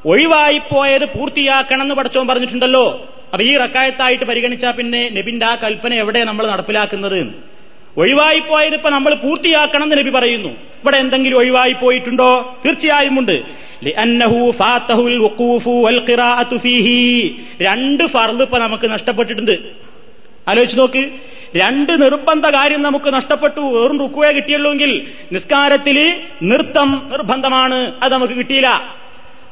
ഒഴിവായിപ്പോയത് പൂർത്തിയാക്കണമെന്ന് പഠിച്ചോൻ പറഞ്ഞിട്ടുണ്ടല്ലോ. അപ്പൊ ഈ റക്കായത്തായിട്ട് പരിഗണിച്ചാൽ പിന്നെ നബിന്റെ ആ കൽപ്പന എവിടെ നമ്മൾ നടപ്പിലാക്കുന്നത്? ഒഴിവായി ഒഴിവായിപ്പോയത് ഇപ്പൊ നമ്മൾ പൂർത്തിയാക്കണം എന്ന് നബി പറയുന്നു. ഇവിടെ എന്തെങ്കിലും ഒഴിവായി പോയിട്ടുണ്ടോ തീർച്ചയായും ഉണ്ട്. രണ്ട് ഫർദ് ഇപ്പൊ നമുക്ക് നഷ്ടപ്പെട്ടിട്ടുണ്ട്. ആലോചിച്ച് നോക്ക്. രണ്ട് നിർബന്ധ കാര്യം നമുക്ക് നഷ്ടപ്പെട്ടു. വെറും റുക്കുവേ കിട്ടിയുള്ളൂങ്കിൽ നിസ്കാരത്തിൽ നൃത്തം നിർബന്ധമാണ്. അത് നമുക്ക് കിട്ടിയില്ല.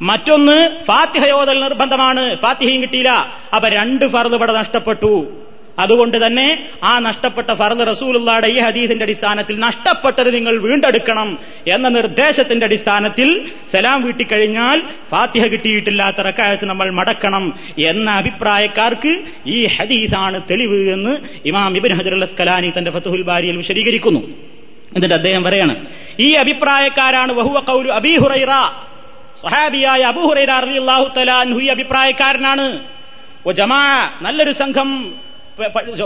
മറ്റൊന്ന് ഫാത്തിഹയോദൽ നിർബന്ധമാണ്. ഫാത്തിഹയും കിട്ടിയില്ല. അപ്പൊ രണ്ട് ഫർദ് ഇവിടെ നഷ്ടപ്പെട്ടു. അതുകൊണ്ട് തന്നെ ആ നഷ്ടപ്പെട്ട ഫർദ് റസൂലുള്ളാടെ ഈ ഹദീസിന്റെ അടിസ്ഥാനത്തിൽ നഷ്ടപ്പെട്ടത് നിങ്ങൾ വീണ്ടെടുക്കണം എന്ന നിർദ്ദേശത്തിന്റെ അടിസ്ഥാനത്തിൽ സലാം വീട്ടിക്കഴിഞ്ഞാൽ ഫാത്തിഹ കിട്ടിയിട്ടില്ലാത്ത റക്കായത്ത് നമ്മൾ മടക്കണം എന്ന അഭിപ്രായക്കാർക്ക് ഈ ഹദീസാണ് തെളിവ് എന്ന് ഇമാം ഇബിൻ ഹജർ അസ്കലാനി തന്റെ ഫത്തുഹുൽ ബാരിയിൽ വിശദീകരിക്കുന്നു. എന്നിട്ട് അദ്ദേഹം പറയാണ് ഈ അഭിപ്രായക്കാരാണ് വഹുവ കൗലു അബീഹുറൈറ സ്വഹാബിയായ അബുഹുറൈറ റളിയല്ലാഹു തആല അൻഹു ഈ അഭിപ്രായക്കാരനാണ്. ജമാ നല്ലൊരു സംഘം.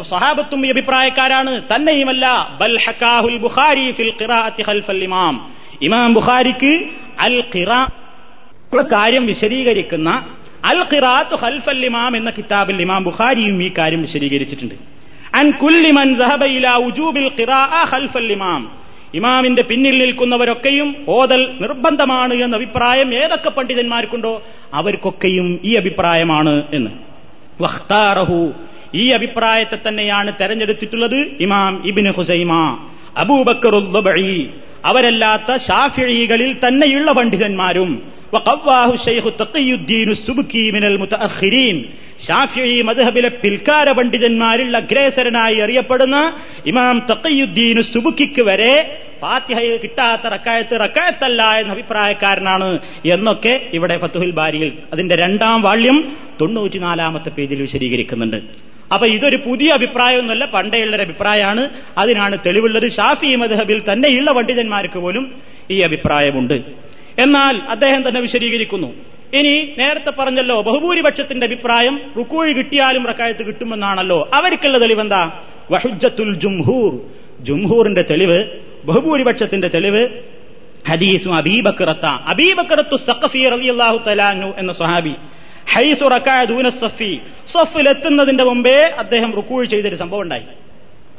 സഹാബത്തും ഈ അഭിപ്രായക്കാരാണ്. തന്നെയുമല്ല ബൽ ഹക്കാഹുൽ ബുഖാരി ഫിൽ ഖിറാഅത്തി ഖൽഫൽ ഇമാം. ഇമാം ബുഖാരിക്ക് അൽ ഖിറാ കാര്യം വിശദീകരിക്കുന്ന അൽ ഖിറാത്ത് ഖൽഫൽ ഇമാം എന്ന കിതാബിൽ ഇമാം ബുഖാരിയും ഈ കാര്യം വിശദീകരിച്ചിട്ടുണ്ട്. അൻ കുല്ലി മൻ ഇലാ ഉജൂബിൽ ഖിറാഅ ഇമാം. ഇമാമിന്റെ പിന്നിൽ നിൽക്കുന്നവരൊക്കെയും ഓതൽ നിർബന്ധമാണ് എന്ന അഭിപ്രായം ഏതൊക്കെ പണ്ഡിതന്മാർക്കുണ്ടോ അവർക്കൊക്കെയും ഈ അഭിപ്രായമാണ് എന്ന്. ഈ അഭിപ്രായത്തെ തന്നെയാണ് തെരഞ്ഞെടുത്തിട്ടുള്ളത് ഇമാം ഇബിന് ഹുസൈമ. അബൂബക്കർ അവരല്ലാത്ത ഷാഫിഴികളിൽ തന്നെയുള്ള പണ്ഡിതന്മാരും. മദ്ഹബിലെ പിൽക്കാര പണ്ഡിതന്മാരിൽ അഗ്രേസരനായി അറിയപ്പെടുന്ന ഇമാം തക്കയുദ്ദീൻ സുബുക്കിക്ക് വരെ ഫാത്തിഹ കിട്ടാത്ത റക്കായത്ത് റക്കായത്തല്ല എന്ന അഭിപ്രായക്കാരനാണ് എന്നൊക്കെ ഇവിടെ ഫത്തുഹുൽ ബാരിയിൽ അതിന്റെ രണ്ടാം വാള്യം തൊണ്ണൂറ്റിനാലാമത്തെ പേജിൽ വിശദീകരിക്കുന്നുണ്ട്. അപ്പൊ ഇതൊരു പുതിയ അഭിപ്രായമൊന്നുമല്ല പണ്ടേയുള്ളൊരു അഭിപ്രായമാണ്. അതിനാണ് തെളിവുള്ളത്. ഷാഫി മദ്ഹബിൽ തന്നെയുള്ള പണ്ഡിതന്മാർക്ക് പോലും ഈ അഭിപ്രായമുണ്ട്. എന്നാൽ അദ്ദേഹം തന്നെ വിശദീകരിക്കുന്നു. ഇനി നേരത്തെ പറഞ്ഞല്ലോ ബഹുഭൂരിപക്ഷത്തിന്റെ അഭിപ്രായം റുക്കൂഴി കിട്ടിയാലും റക്കായത്ത് കിട്ടുമെന്നാണല്ലോ. അവർക്കുള്ള തെളിവെന്താ? വഹുജത്തുൽ ജുംഹൂർ. ജുംഹൂറിന്റെ തെളിവ് ബഹുഭൂരിപക്ഷത്തിന്റെ തെളിവ് ഹദീസും അബീബക്കറത്ത. അബീബക്കറത്തു സഖഫി റളിയല്ലാഹു തലാനു എന്ന സ്വഹാബി ഹൈസു സഫിലെത്തുന്നതിന്റെ മുമ്പേ അദ്ദേഹം റുക്കൂഴ് ചെയ്തൊരു സംഭവം ഉണ്ടായി.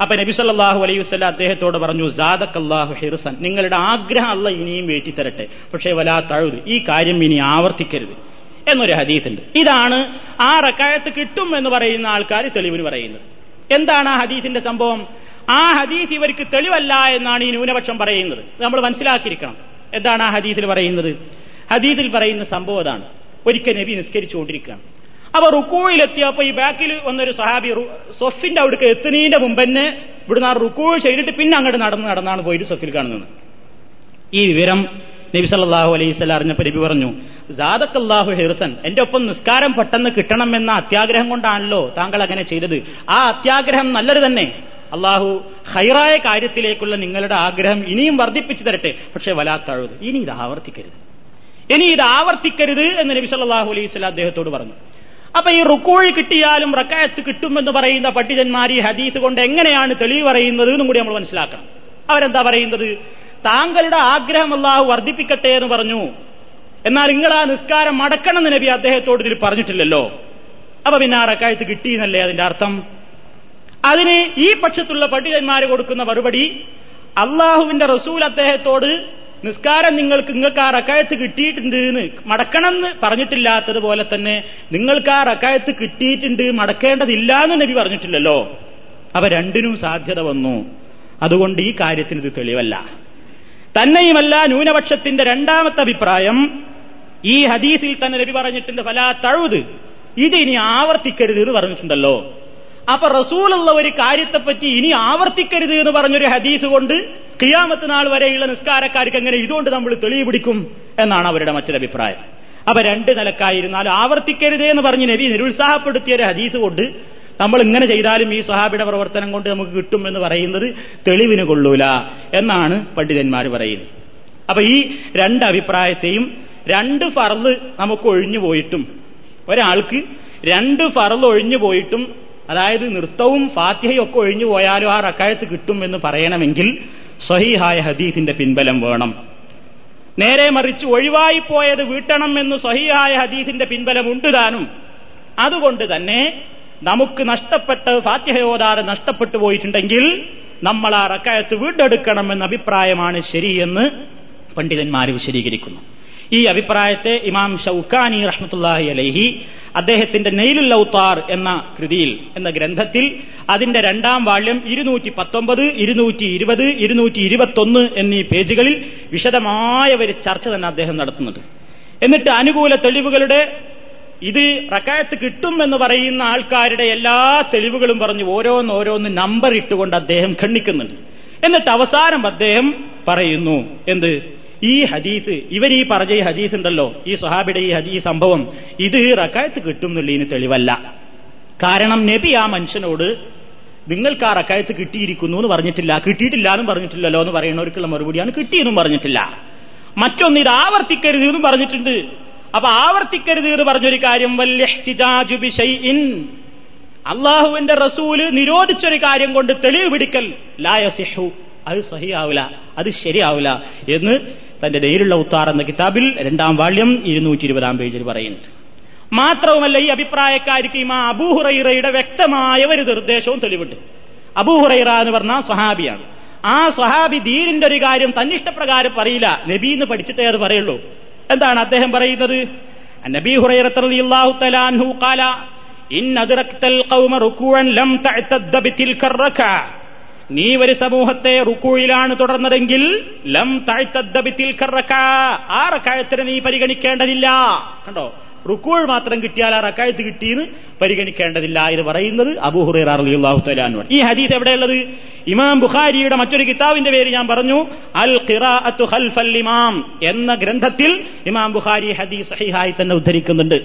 അപ്പൊ നബി സല്ലല്ലാഹു അലൈഹി വസല്ലം അദ്ദേഹത്തോട് പറഞ്ഞു സാദക്കല്ലാഹു ഹിർസൻ. നിങ്ങളുടെ ആഗ്രഹം അല്ല ഇനിയും വേറ്റിത്തരട്ടെ പക്ഷേ വലാ തഴുത് ഈ കാര്യം ഇനി ആവർത്തിക്കരുത്. എന്നൊരു ഹദീത്തുണ്ട്. ഇതാണ് ആ റക്കായത്ത് കിട്ടും എന്ന് പറയുന്ന ആൾക്കാർ തെളിവിന് പറയുന്നത്. എന്താണ് ആ ഹദീത്തിന്റെ സംഭവം? ആ ഹദീസ് ഇവർക്ക് തെളിവല്ല എന്നാണ് ഈ ന്യൂനപക്ഷം പറയുന്നത്. നമ്മൾ മനസ്സിലാക്കിയിരിക്കണം. എന്താണ് ആ ഹദീസിൽ പറയുന്നത്? ഹദീസിൽ പറയുന്ന സംഭവം അതാണ്. ഒരിക്കൽ നബി നിസ്കരിച്ചുകൊണ്ടിരിക്കുകയാണ്. അപ്പൊ റുക്കോയിലെത്തിയപ്പോ ഈ ബാക്കിൽ വന്നൊരു സഹാബി സൊഫിന്റെ അവിടേക്ക് എത്തുന്നതിന്റെ മുമ്പ് തന്നെ ഇവിടുന്ന് ആ റുക്കോ ചെയ്തിട്ട് പിന്നെ അങ്ങോട്ട് നടന്ന് നടന്നാണ് പോയിട്ട് സൊഫിൽ കാണുന്നത്. ഈ വിവരം നബി സല്ലാഹു അലൈഹി സ്വലം അറിഞ്ഞപ്പോ നബി പറഞ്ഞു ജാദക്കല്ലാഹു ഹെർസൻ. എന്റെ ഒപ്പം നിസ്കാരം പെട്ടെന്ന് കിട്ടണം എന്ന അത്യാഗ്രഹം കൊണ്ടാണല്ലോ താങ്കൾ അങ്ങനെ ചെയ്തത്. ആ അത്യാഗ്രഹം നല്ലത് തന്നെ. അള്ളാഹു ഹൈറായ കാര്യത്തിലേക്കുള്ള നിങ്ങളുടെ ആഗ്രഹം ഇനിയും വർദ്ധിപ്പിച്ചു തരട്ടെ. പക്ഷെ വലാത്തഴുത് ഇനി ഇത് ആവർത്തിക്കരുത്. ഇനി ഇത് ആവർത്തിക്കരുത് എന്ന് നബി സല്ലാഹു അലൈഹി അദ്ദേഹത്തോട് പറഞ്ഞു. അപ്പൊ ഈ റുക്കോഴി കിട്ടിയാലും റക്കായത്ത് കിട്ടുമെന്ന് പറയുന്ന പണ്ഡിതന്മാർ ഈ ഹദീസ് കൊണ്ട് എങ്ങനെയാണ് തെളിവ് പറയുന്നത് എന്നും കൂടി നമ്മൾ മനസ്സിലാക്കണം. അവരെന്താ പറയുന്നത്? താങ്കളുടെ ആഗ്രഹം അല്ലാഹു വർദ്ധിപ്പിക്കട്ടെ എന്ന് പറഞ്ഞു. എന്നാൽ നിങ്ങൾ ആ നിസ്കാരം മടക്കണം എന്ന് നബി അദ്ദേഹത്തോട് ഇതിൽ പറഞ്ഞിട്ടില്ലല്ലോ. അപ്പൊ പിന്നെ ആ റക്കായത്ത് കിട്ടിയെന്നല്ലേ അതിന്റെ അർത്ഥം? അതിന് ഈ പക്ഷത്തുള്ള പണ്ഡിതന്മാർ കൊടുക്കുന്ന മറുപടി അള്ളാഹുവിന്റെ റസൂൽ അദ്ദേഹത്തോട് നിസ്കാരം നിങ്ങൾക്ക് നിങ്ങൾക്ക് ആ റക്കായത്ത് കിട്ടിയിട്ടുണ്ട് എന്ന് മടക്കണം എന്ന് പറഞ്ഞിട്ടില്ലാത്തതുപോലെ തന്നെ നിങ്ങൾക്ക് ആ റക്കായത്ത് കിട്ടിയിട്ടുണ്ട് മടക്കേണ്ടതില്ല എന്ന് നബി പറഞ്ഞിട്ടില്ലല്ലോ. അവ രണ്ടിനും സാധ്യത വന്നു. അതുകൊണ്ട് ഈ കാര്യത്തിന് ഇത് തെളിവല്ല. തന്നെയുമല്ല ന്യൂനപക്ഷത്തിന്റെ രണ്ടാമത്തെ അഭിപ്രായം ഈ ഹദീസിൽ തന്നെ നബി പറഞ്ഞിട്ടുണ്ട് ഫലാ തഴുത് ഇത് ഇനി ആവർത്തിക്കരുത് എന്ന് പറഞ്ഞിട്ടുണ്ടല്ലോ. അപ്പൊ റസൂലുള്ള ഒരു കാര്യത്തെപ്പറ്റി ഇനി ആവർത്തിക്കരുത് എന്ന് പറഞ്ഞൊരു ഹദീസ് കൊണ്ട് കിയാമത്ത് നാൾ വരെയുള്ള നിസ്കാരക്കാർക്ക് എങ്ങനെ ഇതുകൊണ്ട് നമ്മൾ തെളിവ് പിടിക്കും എന്നാണ് അവരുടെ മറ്റൊരു അഭിപ്രായം. അപ്പൊ രണ്ട് നിലക്കായിരുന്നാലും ആവർത്തിക്കരുത് എന്ന് പറഞ്ഞ് നബി നിരുത്സാഹപ്പെടുത്തിയ ഒരു ഹദീസ് കൊണ്ട് നമ്മൾ ഇങ്ങനെ ചെയ്താലും ഈ സ്വഹാബിയുടെ പ്രവർത്തനം കൊണ്ട് നമുക്ക് കിട്ടും എന്ന് പറയുന്നത് തെളിവിന് കൊള്ളൂല എന്നാണ് പണ്ഡിതന്മാർ പറയുന്നത്. അപ്പൊ ഈ രണ്ട് അഭിപ്രായത്തെയും രണ്ട് ഫറൽ നമുക്ക് ഒഴിഞ്ഞു പോയിട്ടും ഒരാൾക്ക് രണ്ട് ഫറൽ ഒഴിഞ്ഞു പോയിട്ടും അതായത് നൃത്തവും ഫാത്തിഹയും ഒക്കെ ഒഴിഞ്ഞു പോയാലും ആ റക്കായത്ത് കിട്ടും എന്ന് പറയണമെങ്കിൽ സ്വഹീഹായ ഹദീഫിന്റെ പിൻബലം വേണം. നേരെ മറിച്ച് ഒഴിവായി പോയത് വീട്ടണം എന്ന് സ്വഹീഹായ ഹദീഫിന്റെ പിൻബലം ഉണ്ട് താനും. അതുകൊണ്ട് തന്നെ നമുക്ക് നഷ്ടപ്പെട്ട ഫാത്തിഹയോദാറ് നഷ്ടപ്പെട്ടു പോയിട്ടുണ്ടെങ്കിൽ നമ്മൾ ആ റക്കായത്ത് വീണ്ടെടുക്കണം എന്ന അഭിപ്രായമാണ് ശരിയെന്ന് പണ്ഡിതന്മാർ വിശദീകരിക്കുന്നു. ഈ അഭിപ്രായത്തെ ഇമാം ഷൌക്കാനി റഹ്മത്തുല്ലാഹി അലൈഹി അദ്ദേഹത്തിന്റെ നെയിലുൽ ഔത്താർ എന്ന കൃതിയിൽ എന്ന ഗ്രന്ഥത്തിൽ അതിന്റെ രണ്ടാം വാള്യം ഇരുന്നൂറ്റി പത്തൊമ്പത് ഇരുന്നൂറ്റി ഇരുപത് ഇരുന്നൂറ്റി ഇരുപത്തൊന്ന് എന്നീ പേജുകളിൽ വിശദമായ ഒരു ചർച്ച തന്നെ അദ്ദേഹം നടത്തുന്നുണ്ട്. എന്നിട്ട് അനുകൂല തെളിവുകളുടെ ഇത് റക്കായത്ത് കിട്ടും എന്ന് പറയുന്ന ആൾക്കാരുടെ എല്ലാ തെളിവുകളും പറഞ്ഞ് ഓരോന്ന് ഓരോന്ന് നമ്പർ ഇട്ടുകൊണ്ട് അദ്ദേഹം ഖണ്ഡിക്കുന്നുണ്ട്. എന്നിട്ട് അവസാനം അദ്ദേഹം പറയുന്നു എന്ത്? ഈ ഹദീസ് ഇവർ ഈ പറഞ്ഞ ഈ ഹദീസ് ഉണ്ടല്ലോ ഈ സുഹാബിയുടെ ഈ ഹദീ സംഭവം ഇത് റക്കായത്ത് കിട്ടും എന്നുള്ളതിന് തെളിവല്ല. കാരണം നബി ആ മനുഷ്യനോട് നിങ്ങൾക്ക് ആ റക്കായത്ത് കിട്ടിയിരിക്കുന്നു എന്ന് പറഞ്ഞിട്ടില്ല കിട്ടിയിട്ടില്ല എന്നും പറഞ്ഞിട്ടില്ലല്ലോ എന്ന് പറയുന്നവർക്കുള്ള മറുപടിയാണ് കിട്ടിയെന്നും പറഞ്ഞിട്ടില്ല. മറ്റൊന്ന് ഇത് ആവർത്തിക്കരുത് എന്നും പറഞ്ഞിട്ടുണ്ട്. അപ്പൊ ആവർത്തിക്കരുത് എന്ന് പറഞ്ഞൊരു കാര്യം അള്ളാഹുവിന്റെ റസൂൽ നിരോധിച്ചൊരു കാര്യം കൊണ്ട് തെളിവ് പിടിക്കൽ ലായസിഹു അത് സഹിയാവില്ല അത് ശരിയാവില്ല എന്ന് തന്റെ നേരിലുള്ള ഉത്താർ എന്ന കിതാബിൽ രണ്ടാം വാള്യം ഇരുന്നൂറ്റി ഇരുപതാം പേജിൽ പറയുന്നുണ്ട്. മാത്രവുമല്ല ഈ അഭിപ്രായക്കാർക്ക് ഇമാ അബൂഹുറൈറയുടെ വ്യക്തമായ ഒരു നിർദ്ദേശവും തെളിവുണ്ട്. അബൂഹുറൈറ എന്ന് പറഞ്ഞാൽ സ്വഹാബിയാണ്. ആ സ്വഹാബി ദീനിന്റെ ഒരു കാര്യം തന്നിഷ്ടപ്രകാരം പറയില്ല. നബീന്ന് പഠിച്ചിട്ടേ അത് പറയുള്ളൂ. എന്താണ് അദ്ദേഹം പറയുന്നത്? നബി ഹുറൈറത്തല്ലാഹു തലാൻഹു ഖാല ഇൻ ലം തഅതദ്ദ ബിതിൽക നീ ഒരു സമൂഹത്തെ റുക്കൂയിലാണ് തുടർന്നതെങ്കിൽ ലം റക്അ ആ റക്കായത്തിന് നീ പരിഗണിക്കേണ്ടതില്ല. കണ്ടോ? റുക്കൂൾ മാത്രം കിട്ടിയാൽ ആ റക്കായത്ത് കിട്ടിയെന്ന് പരിഗണിക്കേണ്ടതില്ല ഇത് പറയുന്നത് അബൂഹുറാഹു തലാൻവർ ഈ ഹദീസ് എവിടെയുള്ളത്? ഇമാം ബുഖാരിയുടെ മറ്റൊരു കിതാബിന്റെ പേര് ഞാൻ പറഞ്ഞു അൽ ഖിറാഅത്തു ഇമാം എന്ന ഗ്രന്ഥത്തിൽ ഇമാം ബുഖാരി ഹദീസ് സഹിഹായി തന്നെ ഉദ്ധരിക്കുന്നുണ്ട്.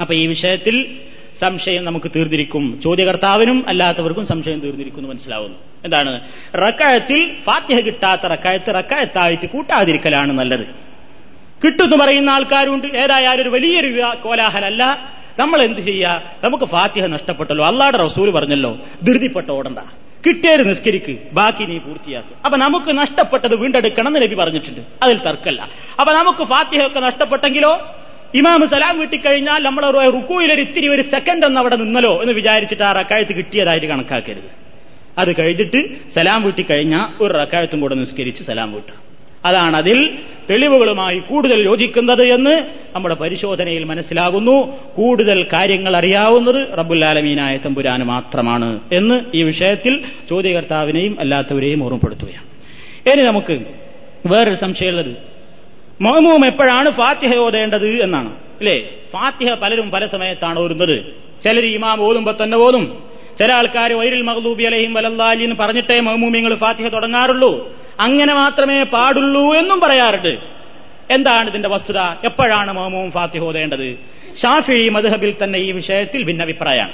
അപ്പൊ ഈ വിഷയത്തിൽ സംശയം നമുക്ക് തീർന്നിരിക്കും. ചോദ്യകർത്താവിനും അല്ലാത്തവർക്കും സംശയം തീർന്നിരിക്കുന്നു മനസ്സിലാവുന്നു. എന്താണ്? റക്കായത്തിൽ ഫാത്യഹ കിട്ടാത്ത റക്കായത്ത് റക്കായത്തായിട്ട് കൂട്ടാതിരിക്കലാണ് നല്ലത്. കിട്ടുമെന്ന് പറയുന്ന ആൾക്കാരുണ്ട്. ഏതായാലും ഒരു വലിയൊരു കോലാഹലല്ല. നമ്മൾ എന്ത് ചെയ്യുക നമുക്ക് ഫാത്തിഹ നഷ്ടപ്പെട്ടല്ലോ. അള്ളാടെ റസൂൽ പറഞ്ഞല്ലോ ധൃതിപ്പെട്ട ഓടണ്ട. കിട്ടിയത് നിസ്കരിക്ക് ബാക്കി നീ പൂർത്തിയാക്കും. അപ്പൊ നമുക്ക് നഷ്ടപ്പെട്ടത് വീണ്ടെടുക്കണം എന്ന് നബി പറഞ്ഞിട്ടുണ്ട്. അതിൽ തർക്കല്ല. അപ്പൊ നമുക്ക് ഫാത്തിഹ ഒക്കെ നഷ്ടപ്പെട്ടെങ്കിലോ? ഇമാമ് സലാം വീട്ടിക്കഴിഞ്ഞാൽ നമ്മൾ റുക്കുയിലൊരു ഇത്തിരി ഒരു സെക്കൻഡ് ഒന്ന് അവിടെ നിന്നല്ലോ എന്ന് വിചാരിച്ചിട്ട് ആ റക്കായത്ത് കിട്ടിയതായിട്ട് കണക്കാക്കരുത്. അത് കഴിഞ്ഞിട്ട് സലാം വീട്ടിക്കഴിഞ്ഞാൽ ഒരു റക്കായത്തും കൂടെ നിസ്കരിച്ച് സലാം വീട്ടാം. അതാണ് അതിൽ തെളിവുകളുമായി കൂടുതൽ യോജിക്കുന്നത് എന്ന് നമ്മുടെ പരിശോധനയിൽ മനസ്സിലാകുന്നു. കൂടുതൽ കാര്യങ്ങൾ അറിയാവുന്നത് റബ്ബുല്ലാലമീനായ തമ്പുരാന് മാത്രമാണ് എന്ന് ഈ വിഷയത്തിൽ ചോദ്യകർത്താവിനെയും അല്ലാത്തവരെയും ഓർമ്മപ്പെടുത്തുകയാണ്. ഇനി നമുക്ക് വേറൊരു സംശയമുള്ളത്. മഹമൂം എപ്പോഴാണ് ഫാത്തിഹ ഓതേണ്ടത് എന്നാണ്. അല്ലേ ഫാത്തിഹ പലരും പല സമയത്താണ് ഓരുന്നത് ചിലർ ഇമാം ഓതുമ്പോ തന്നെ ഓതും. ചില ആൾക്കാർ വൈരിൽ മഹദൂബി അലഹിം വലല്ലാലിന്ന് പറഞ്ഞിട്ടേ മഹമൂമിങ്ങൾ ഫാത്തിഹ തുടങ്ങാറുള്ളൂ. അങ്ങനെ മാത്രമേ പാടുള്ളൂ എന്നും പറയാറുണ്ട്. എന്താണ് ഇതിന്റെ വസ്തുത? എപ്പോഴാണ് മഹമൂം ഫാത്തിഹ ഓതേണ്ടത്? ഷാഫി മദ്ഹബിൽ തന്നെ ഈ വിഷയത്തിൽ ഭിന്നഭിപ്രായമാണ്.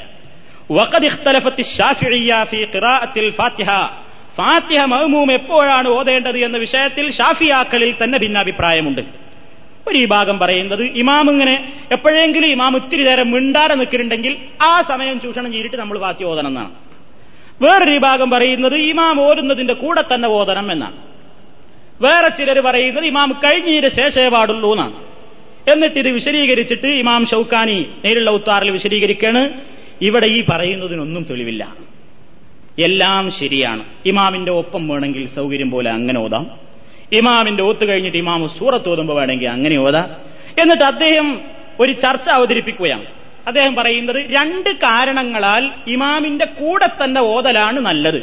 ഫാത്തിഹ മഹ്മൂം എപ്പോഴാണ് ഓതേണ്ടത് എന്ന വിഷയത്തിൽ ഷാഫിയാക്കളിൽ തന്നെ ഭിന്നാഭിപ്രായമുണ്ട്. ഒരു വിഭാഗം പറയുന്നത് ഇമാം ഇങ്ങനെ എപ്പോഴെങ്കിലും ഇമാം ഇത്തിരി നേരം മിണ്ടാതെ നിൽക്കുന്നുണ്ടെങ്കിൽ ആ സമയം ചൂഷണം ചെയ്തിട്ട് നമ്മൾ വാത്തി ഓതണം എന്നാണ്. വേറൊരു വിഭാഗം പറയുന്നത് ഇമാം ഓരുന്നതിന്റെ കൂടെ തന്നെ ഓതണം എന്നാണ്. വേറെ ചിലർ പറയുന്നത് ഇമാം കഴിഞ്ഞതിന് ശേഷേ പാടുള്ളൂ എന്നാണ്. എന്നിട്ട് ഇത് വിശദീകരിച്ചിട്ട് ഇമാം ഷൌക്കാനി നേരിലുള്ള ഉത്താറിൽ വിശദീകരിക്കാണ് ഇവിടെ ഈ പറയുന്നതിനൊന്നും തെളിവില്ല. എല്ലാം ശരിയാണ്. ഇമാമിന്റെ ഒപ്പം വേണമെങ്കിൽ സൗകര്യം പോലെ അങ്ങനെ ഓതാം. ഇമാമിന്റെ ഓത്ത് കഴിഞ്ഞിട്ട് ഇമാമ് സൂറത്ത് ഓതുമ്പോൾ വേണമെങ്കിൽ അങ്ങനെ ഓതാം. എന്നിട്ട് അദ്ദേഹം ഒരു ചർച്ച അവതരിപ്പിക്കുകയാണ്. അദ്ദേഹം പറയുന്നത് രണ്ട് കാരണങ്ങളാൽ ഇമാമിന്റെ കൂടെ തന്നെ ഓതലാണ് നല്ലത്.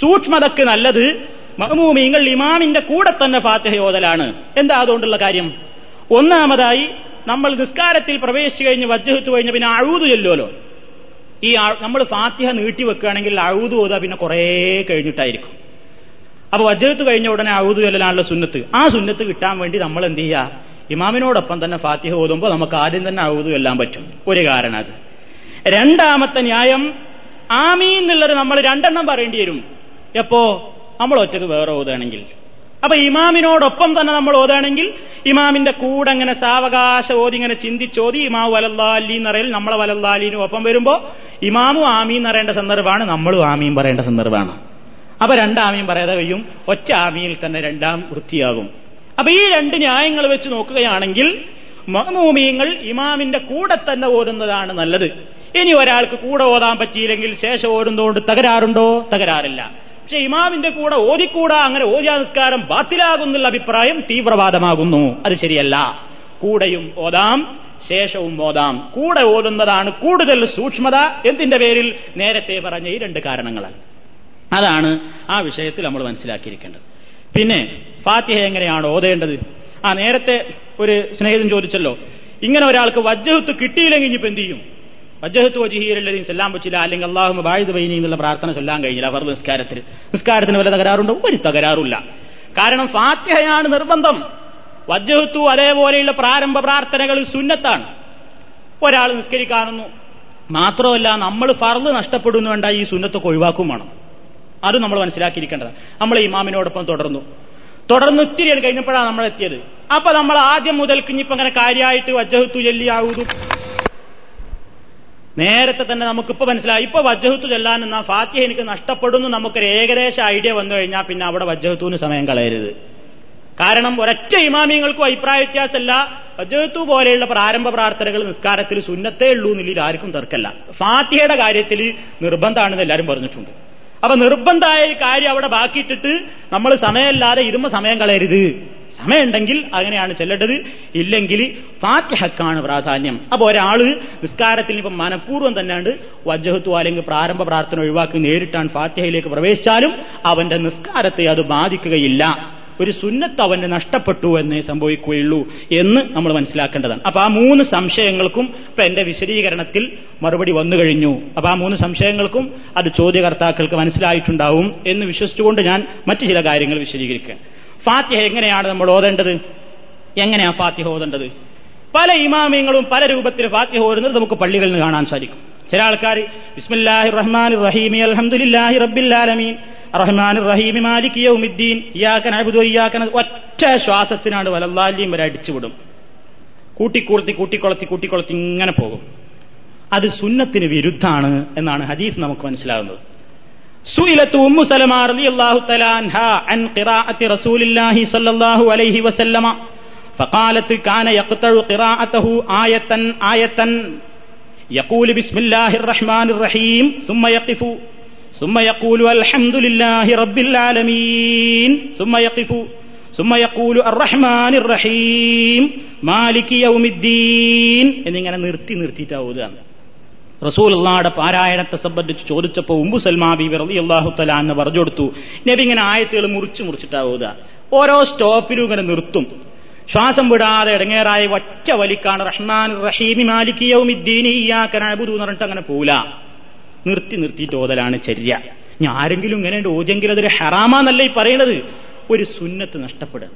സൂക്ഷ്മതക്ക് നല്ലത് മഹമൂമിങ്ങൾ ഇമാമിന്റെ കൂടെ തന്നെ ഫാത്തിഹ ഓതലാണ്. എന്താ അതുകൊണ്ടുള്ള കാര്യം? ഒന്നാമതായി നമ്മൾ നിസ്കാരത്തിൽ പ്രവേശിച്ചു കഴിഞ്ഞ് വജ്ജഹത്ത് കഴിഞ്ഞ് പിന്നെ അഴുതു ചെല്ലുമല്ലോ ഈ നമ്മൾ ഫാത്തിഹ നീട്ടി വെക്കുകയാണെങ്കിൽ അഴുതു ഓതുക പിന്നെ കുറേ കഴിഞ്ഞിട്ടായിരിക്കും. അപ്പൊ വജ്രത്ത് കഴിഞ്ഞ ഉടനെ അഴുതു ചെല്ലലാണല്ലോ സുന്നത്ത്. ആ സുന്നത്ത് കിട്ടാൻ വേണ്ടി നമ്മൾ എന്ത് ചെയ്യുക ഇമാമിനോടൊപ്പം തന്നെ ഫാത്തിഹ ഓതുമ്പോൾ നമുക്ക് ആദ്യം തന്നെ അഴുതു എല്ലാം പറ്റും. ഒരു കാരണം അത്. രണ്ടാമത്തെ ന്യായം ആമീ എന്നുള്ളത് നമ്മൾ രണ്ടെണ്ണം പറയേണ്ടി വരും. എപ്പോ? നമ്മൾ ഒറ്റയ്ക്ക് വേറെ ഓതുകയാണെങ്കിൽ അപ്പൊ ഇമാമിനോടൊപ്പം തന്നെ നമ്മൾ ഓതാണെങ്കിൽ ഇമാമിന്റെ കൂടെ അങ്ങനെ സാവകാശ ഓതി ഇങ്ങനെ ചിന്തിച്ചോതി ഇമാവ് വലല്ലാലി എന്നറിയൽ നമ്മളെ വലല്ലാലിനും ഒപ്പം വരുമ്പോ ഇമാമു ആമീൻ എന്നറിയേണ്ട സന്ദർഭമാണ് നമ്മളും ആമീൻ പറയേണ്ട സന്ദർഭമാണ്. അപ്പൊ രണ്ടാമീൻ പറയാതെ കഴിയും. ഒറ്റ ആമിയിൽ തന്നെ രണ്ടാം വൃത്തിയാകും. അപ്പൊ ഈ രണ്ട് ന്യായങ്ങൾ വെച്ച് നോക്കുകയാണെങ്കിൽ മഹമൂമിയങ്ങൾ ഇമാമിന്റെ കൂടെ തന്നെ ഓരുന്നതാണ് നല്ലത്. ഇനി ഒരാൾക്ക് കൂടെ ഓതാൻ പറ്റിയില്ലെങ്കിൽ ശേഷം ഓരുന്നതുകൊണ്ട് തകരാറുണ്ടോ? തകരാറില്ല. പക്ഷെ ഇമാമിന്റെ കൂടെ ഓതിക്കൂടാ അങ്ങനെ ഓജാ നിസ്കാരം ബാത്തിലാകുന്നുള്ള അഭിപ്രായം തീവ്രവാദമാകുന്നു. അത് ശരിയല്ല. കൂടെയും ഓതാം ശേഷവും ഓതാം. കൂടെ ഓതുന്നതാണ് കൂടുതൽ സൂക്ഷ്മത എന്തിന്റെ പേരിൽ? നേരത്തെ പറഞ്ഞ ഈ രണ്ട് കാരണങ്ങളാണ് അതാണ് ആ വിഷയത്തിൽ നമ്മൾ മനസ്സിലാക്കിയിരിക്കേണ്ടത്. പിന്നെ ഫാത്തിഹ എങ്ങനെയാണ് ഓതേണ്ടത്? ആ നേരത്തെ ഒരു സ്നേഹിതൻ ചോദിച്ചല്ലോ ഇങ്ങനെ ഒരാൾക്ക് വജ്ജഹത്ത് കിട്ടിയില്ലെങ്കിൽ എന്ത് ചെയ്യും? വജ്ജഹത്ത് വജിഹീരല്ലതീം ചെല്ലാൻ പറ്റില്ല അല്ലെങ്കിൽ അള്ളാഹു ബായുദ് ബൈനി എന്നുള്ള പ്രാർത്ഥന ചൊല്ലാൻ കഴിഞ്ഞില്ല ഫർദ് നിസ്കാരത്തിൽ നിസ്കാരത്തിന് വല്ല തകരാറുണ്ടോ? ഒരു തകരാറില്ല കാരണം ഫാത്തിഹയാണ് നിർബന്ധം. വജ്ജഹത്തു അതേപോലെയുള്ള പ്രാരംഭ പ്രാർത്ഥനകൾ സുന്നത്താണ്. ഒരാൾ നിസ്കരിക്കാനൊന്നു മാത്രമല്ല നമ്മൾ ഫർദ് നഷ്ടപ്പെടുന്നു വേണ്ട ഈ സുന്നത്തൊക്കെ ഒഴിവാക്കും വേണം. അത് നമ്മൾ മനസ്സിലാക്കിയിരിക്കേണ്ടത് നമ്മൾ ഇമാമിനോടൊപ്പം തുടർന്നു. തുടർന്ന് ഇത്തിരി കഴിഞ്ഞപ്പോഴാണ് നമ്മൾ എത്തിയത് അപ്പൊ നമ്മൾ ആദ്യം മുതൽ ഇനിയിപ്പോ കാര്യമായിട്ട് ചൊല്ലിയാവൂതു നേരത്തെ തന്നെ നമുക്കിപ്പോ മനസ്സിലായി. ഇപ്പൊ വജ്ജഹത്തു ചെല്ലാൻ എന്നാ ഫാത്തിഹ എനിക്ക് നഷ്ടപ്പെടുന്നു നമുക്കൊരു ഏകദേശ ഐഡിയ വന്നു കഴിഞ്ഞാൽ പിന്നെ അവിടെ വജ്ജഹത്തുവിന് സമയം കളയരുത്. കാരണം ഒരൊറ്റ ഇമാമിയങ്ങൾക്കും അഭിപ്രായ വ്യത്യാസമല്ല. വജ്ജഹത്തു പോലെയുള്ള പ്രാരംഭ പ്രാർത്ഥനകൾ നിസ്കാരത്തിൽ സുന്നത്തേ ഉള്ളൂ എന്നില്ല ആർക്കും തർക്കല്ല ഫാത്തിഹയുടെ കാര്യത്തിൽ നിർബന്ധമാണെന്ന് എല്ലാവരും പറഞ്ഞിട്ടുണ്ട്. അപ്പൊ നിർബന്ധമായ കാര്യം അവിടെ ബാക്കിയിട്ടിട്ട് നമ്മൾ സമയമില്ലാതെ ഇരുമ സമയം കളയരുത്. സമയമുണ്ടെങ്കിൽ അങ്ങനെയാണ് ചെല്ലേണ്ടത്. ഇല്ലെങ്കിൽ ഫാത്തിഹക്കാണ് പ്രാധാന്യം. അപ്പൊ ഒരാൾ നിസ്കാരത്തിൽ ഇപ്പം മനഃപൂർവം തന്നെയാണ് വജ്ജഹത്തു അല്ലെങ്കിൽ പ്രാരംഭ പ്രാർത്ഥന ഒഴിവാക്കി നേരിട്ടാണ് ഫാത്തിഹയിലേക്ക് പ്രവേശിച്ചാലും അവന്റെ നിസ്കാരത്തെ അത് ബാധിക്കുകയില്ല. ഒരു സുന്നത്ത് അവന് നഷ്ടപ്പെട്ടു എന്നേ സംഭവിക്കുകയുള്ളൂ എന്ന് നമ്മൾ മനസ്സിലാക്കേണ്ടതാണ്. അപ്പൊ ആ മൂന്ന് സംശയങ്ങൾക്കും ഇപ്പൊ എന്റെ വിശദീകരണത്തിൽ മറുപടി വന്നു കഴിഞ്ഞു. അപ്പൊ ആ മൂന്ന് സംശയങ്ങൾക്കും അത് ചോദ്യകർത്താക്കൾക്ക് മനസ്സിലായിട്ടുണ്ടാവും എന്ന് വിശ്വസിച്ചുകൊണ്ട് ഞാൻ മറ്റു ചില കാര്യങ്ങൾ വിശദീകരിക്കുക ഫാത്തിഹ എങ്ങനെയാണ് നമ്മൾ ഓതേണ്ടത്? എങ്ങനെയാ ഫാത്തിഹ ഓതേണ്ടത്? പല ഇമാമിയങ്ങളും പല രൂപത്തിൽ ഫാത്തിഹ ഓരുന്നത് നമുക്ക് പള്ളികളിൽ നിന്ന് കാണാൻ സാധിക്കും. ചില ആൾക്കാർ ബിസ്മില്ലാഹി റഹ്മാൻ റഹീമി അൽഹംദുലില്ലാഹി റബ്ബിൽ ആലമീൻ റഹ്മാൻ റഹീമി മാലിക് യൗമിദ്ദീൻ ഇയ്യാക നഅബുദു ഇയ്യാക ഒറ്റ ശ്വാസത്തിനാണ് വലല്ലാലിയും വരെ അടിച്ചുവിടും. കൂട്ടിക്കൂർത്തി കൂട്ടിക്കൊളത്തി കൂട്ടിക്കൊളത്തി ഇങ്ങനെ പോകും. അത് സുന്നത്തിന് വിരുദ്ധാണ് എന്നാണ് ഹദീസ് നമുക്ക് മനസ്സിലാകുന്നത് سئلت أم سلمة رضي الله تعالى عنها عن قراءة رسول الله صلى الله عليه وسلم فقالت كان يقطع قراءته آية آية يقول بسم الله الرحمن الرحيم ثم يقف ثم يقول الحمد لله رب العالمين ثم يقف സുമ്മയക്കൂലു അറഹ്മാൻ റഹീം മാലിക് യൗമിദ്ദീൻ എന്നിങ്ങനെ നിർത്തി നിർത്തിയിട്ടാ ഓതുകയാണ് റസൂലുള്ളാടെ പാരായണത്തെ സംബന്ധിച്ച് ചോദിച്ചപ്പോൾ ഉമ്പു സൽമാ ബീബി റളി അള്ളാഹു തല എന്ന് പറഞ്ഞു കൊടുത്തു നബി ഇങ്ങനെ ആയത്തുകൾ മുറിച്ച് മുറിച്ചിട്ടാവുക ഓരോ സ്റ്റോപ്പിലും ഇങ്ങനെ നിർത്തും. ശ്വാസം വിടാതെ ഇടങ്ങേറായ ഒറ്റ വലിക്കാണ്. റഹ്മാൻ റഹീമി മാലിക്കിയവും എന്ന് പറഞ്ഞിട്ട് അങ്ങനെ പോല നിർത്തി നിർത്തിയിട്ട് ഓതലാണ് ചര്യ. ഞാൻ ആരെങ്കിലും ഇങ്ങനെ ഓജെങ്കിൽ അതൊരു ഹറാമാന്നല്ല ഈ പറയുന്നത് ഒരു സുന്നത്ത് നഷ്ടപ്പെടുക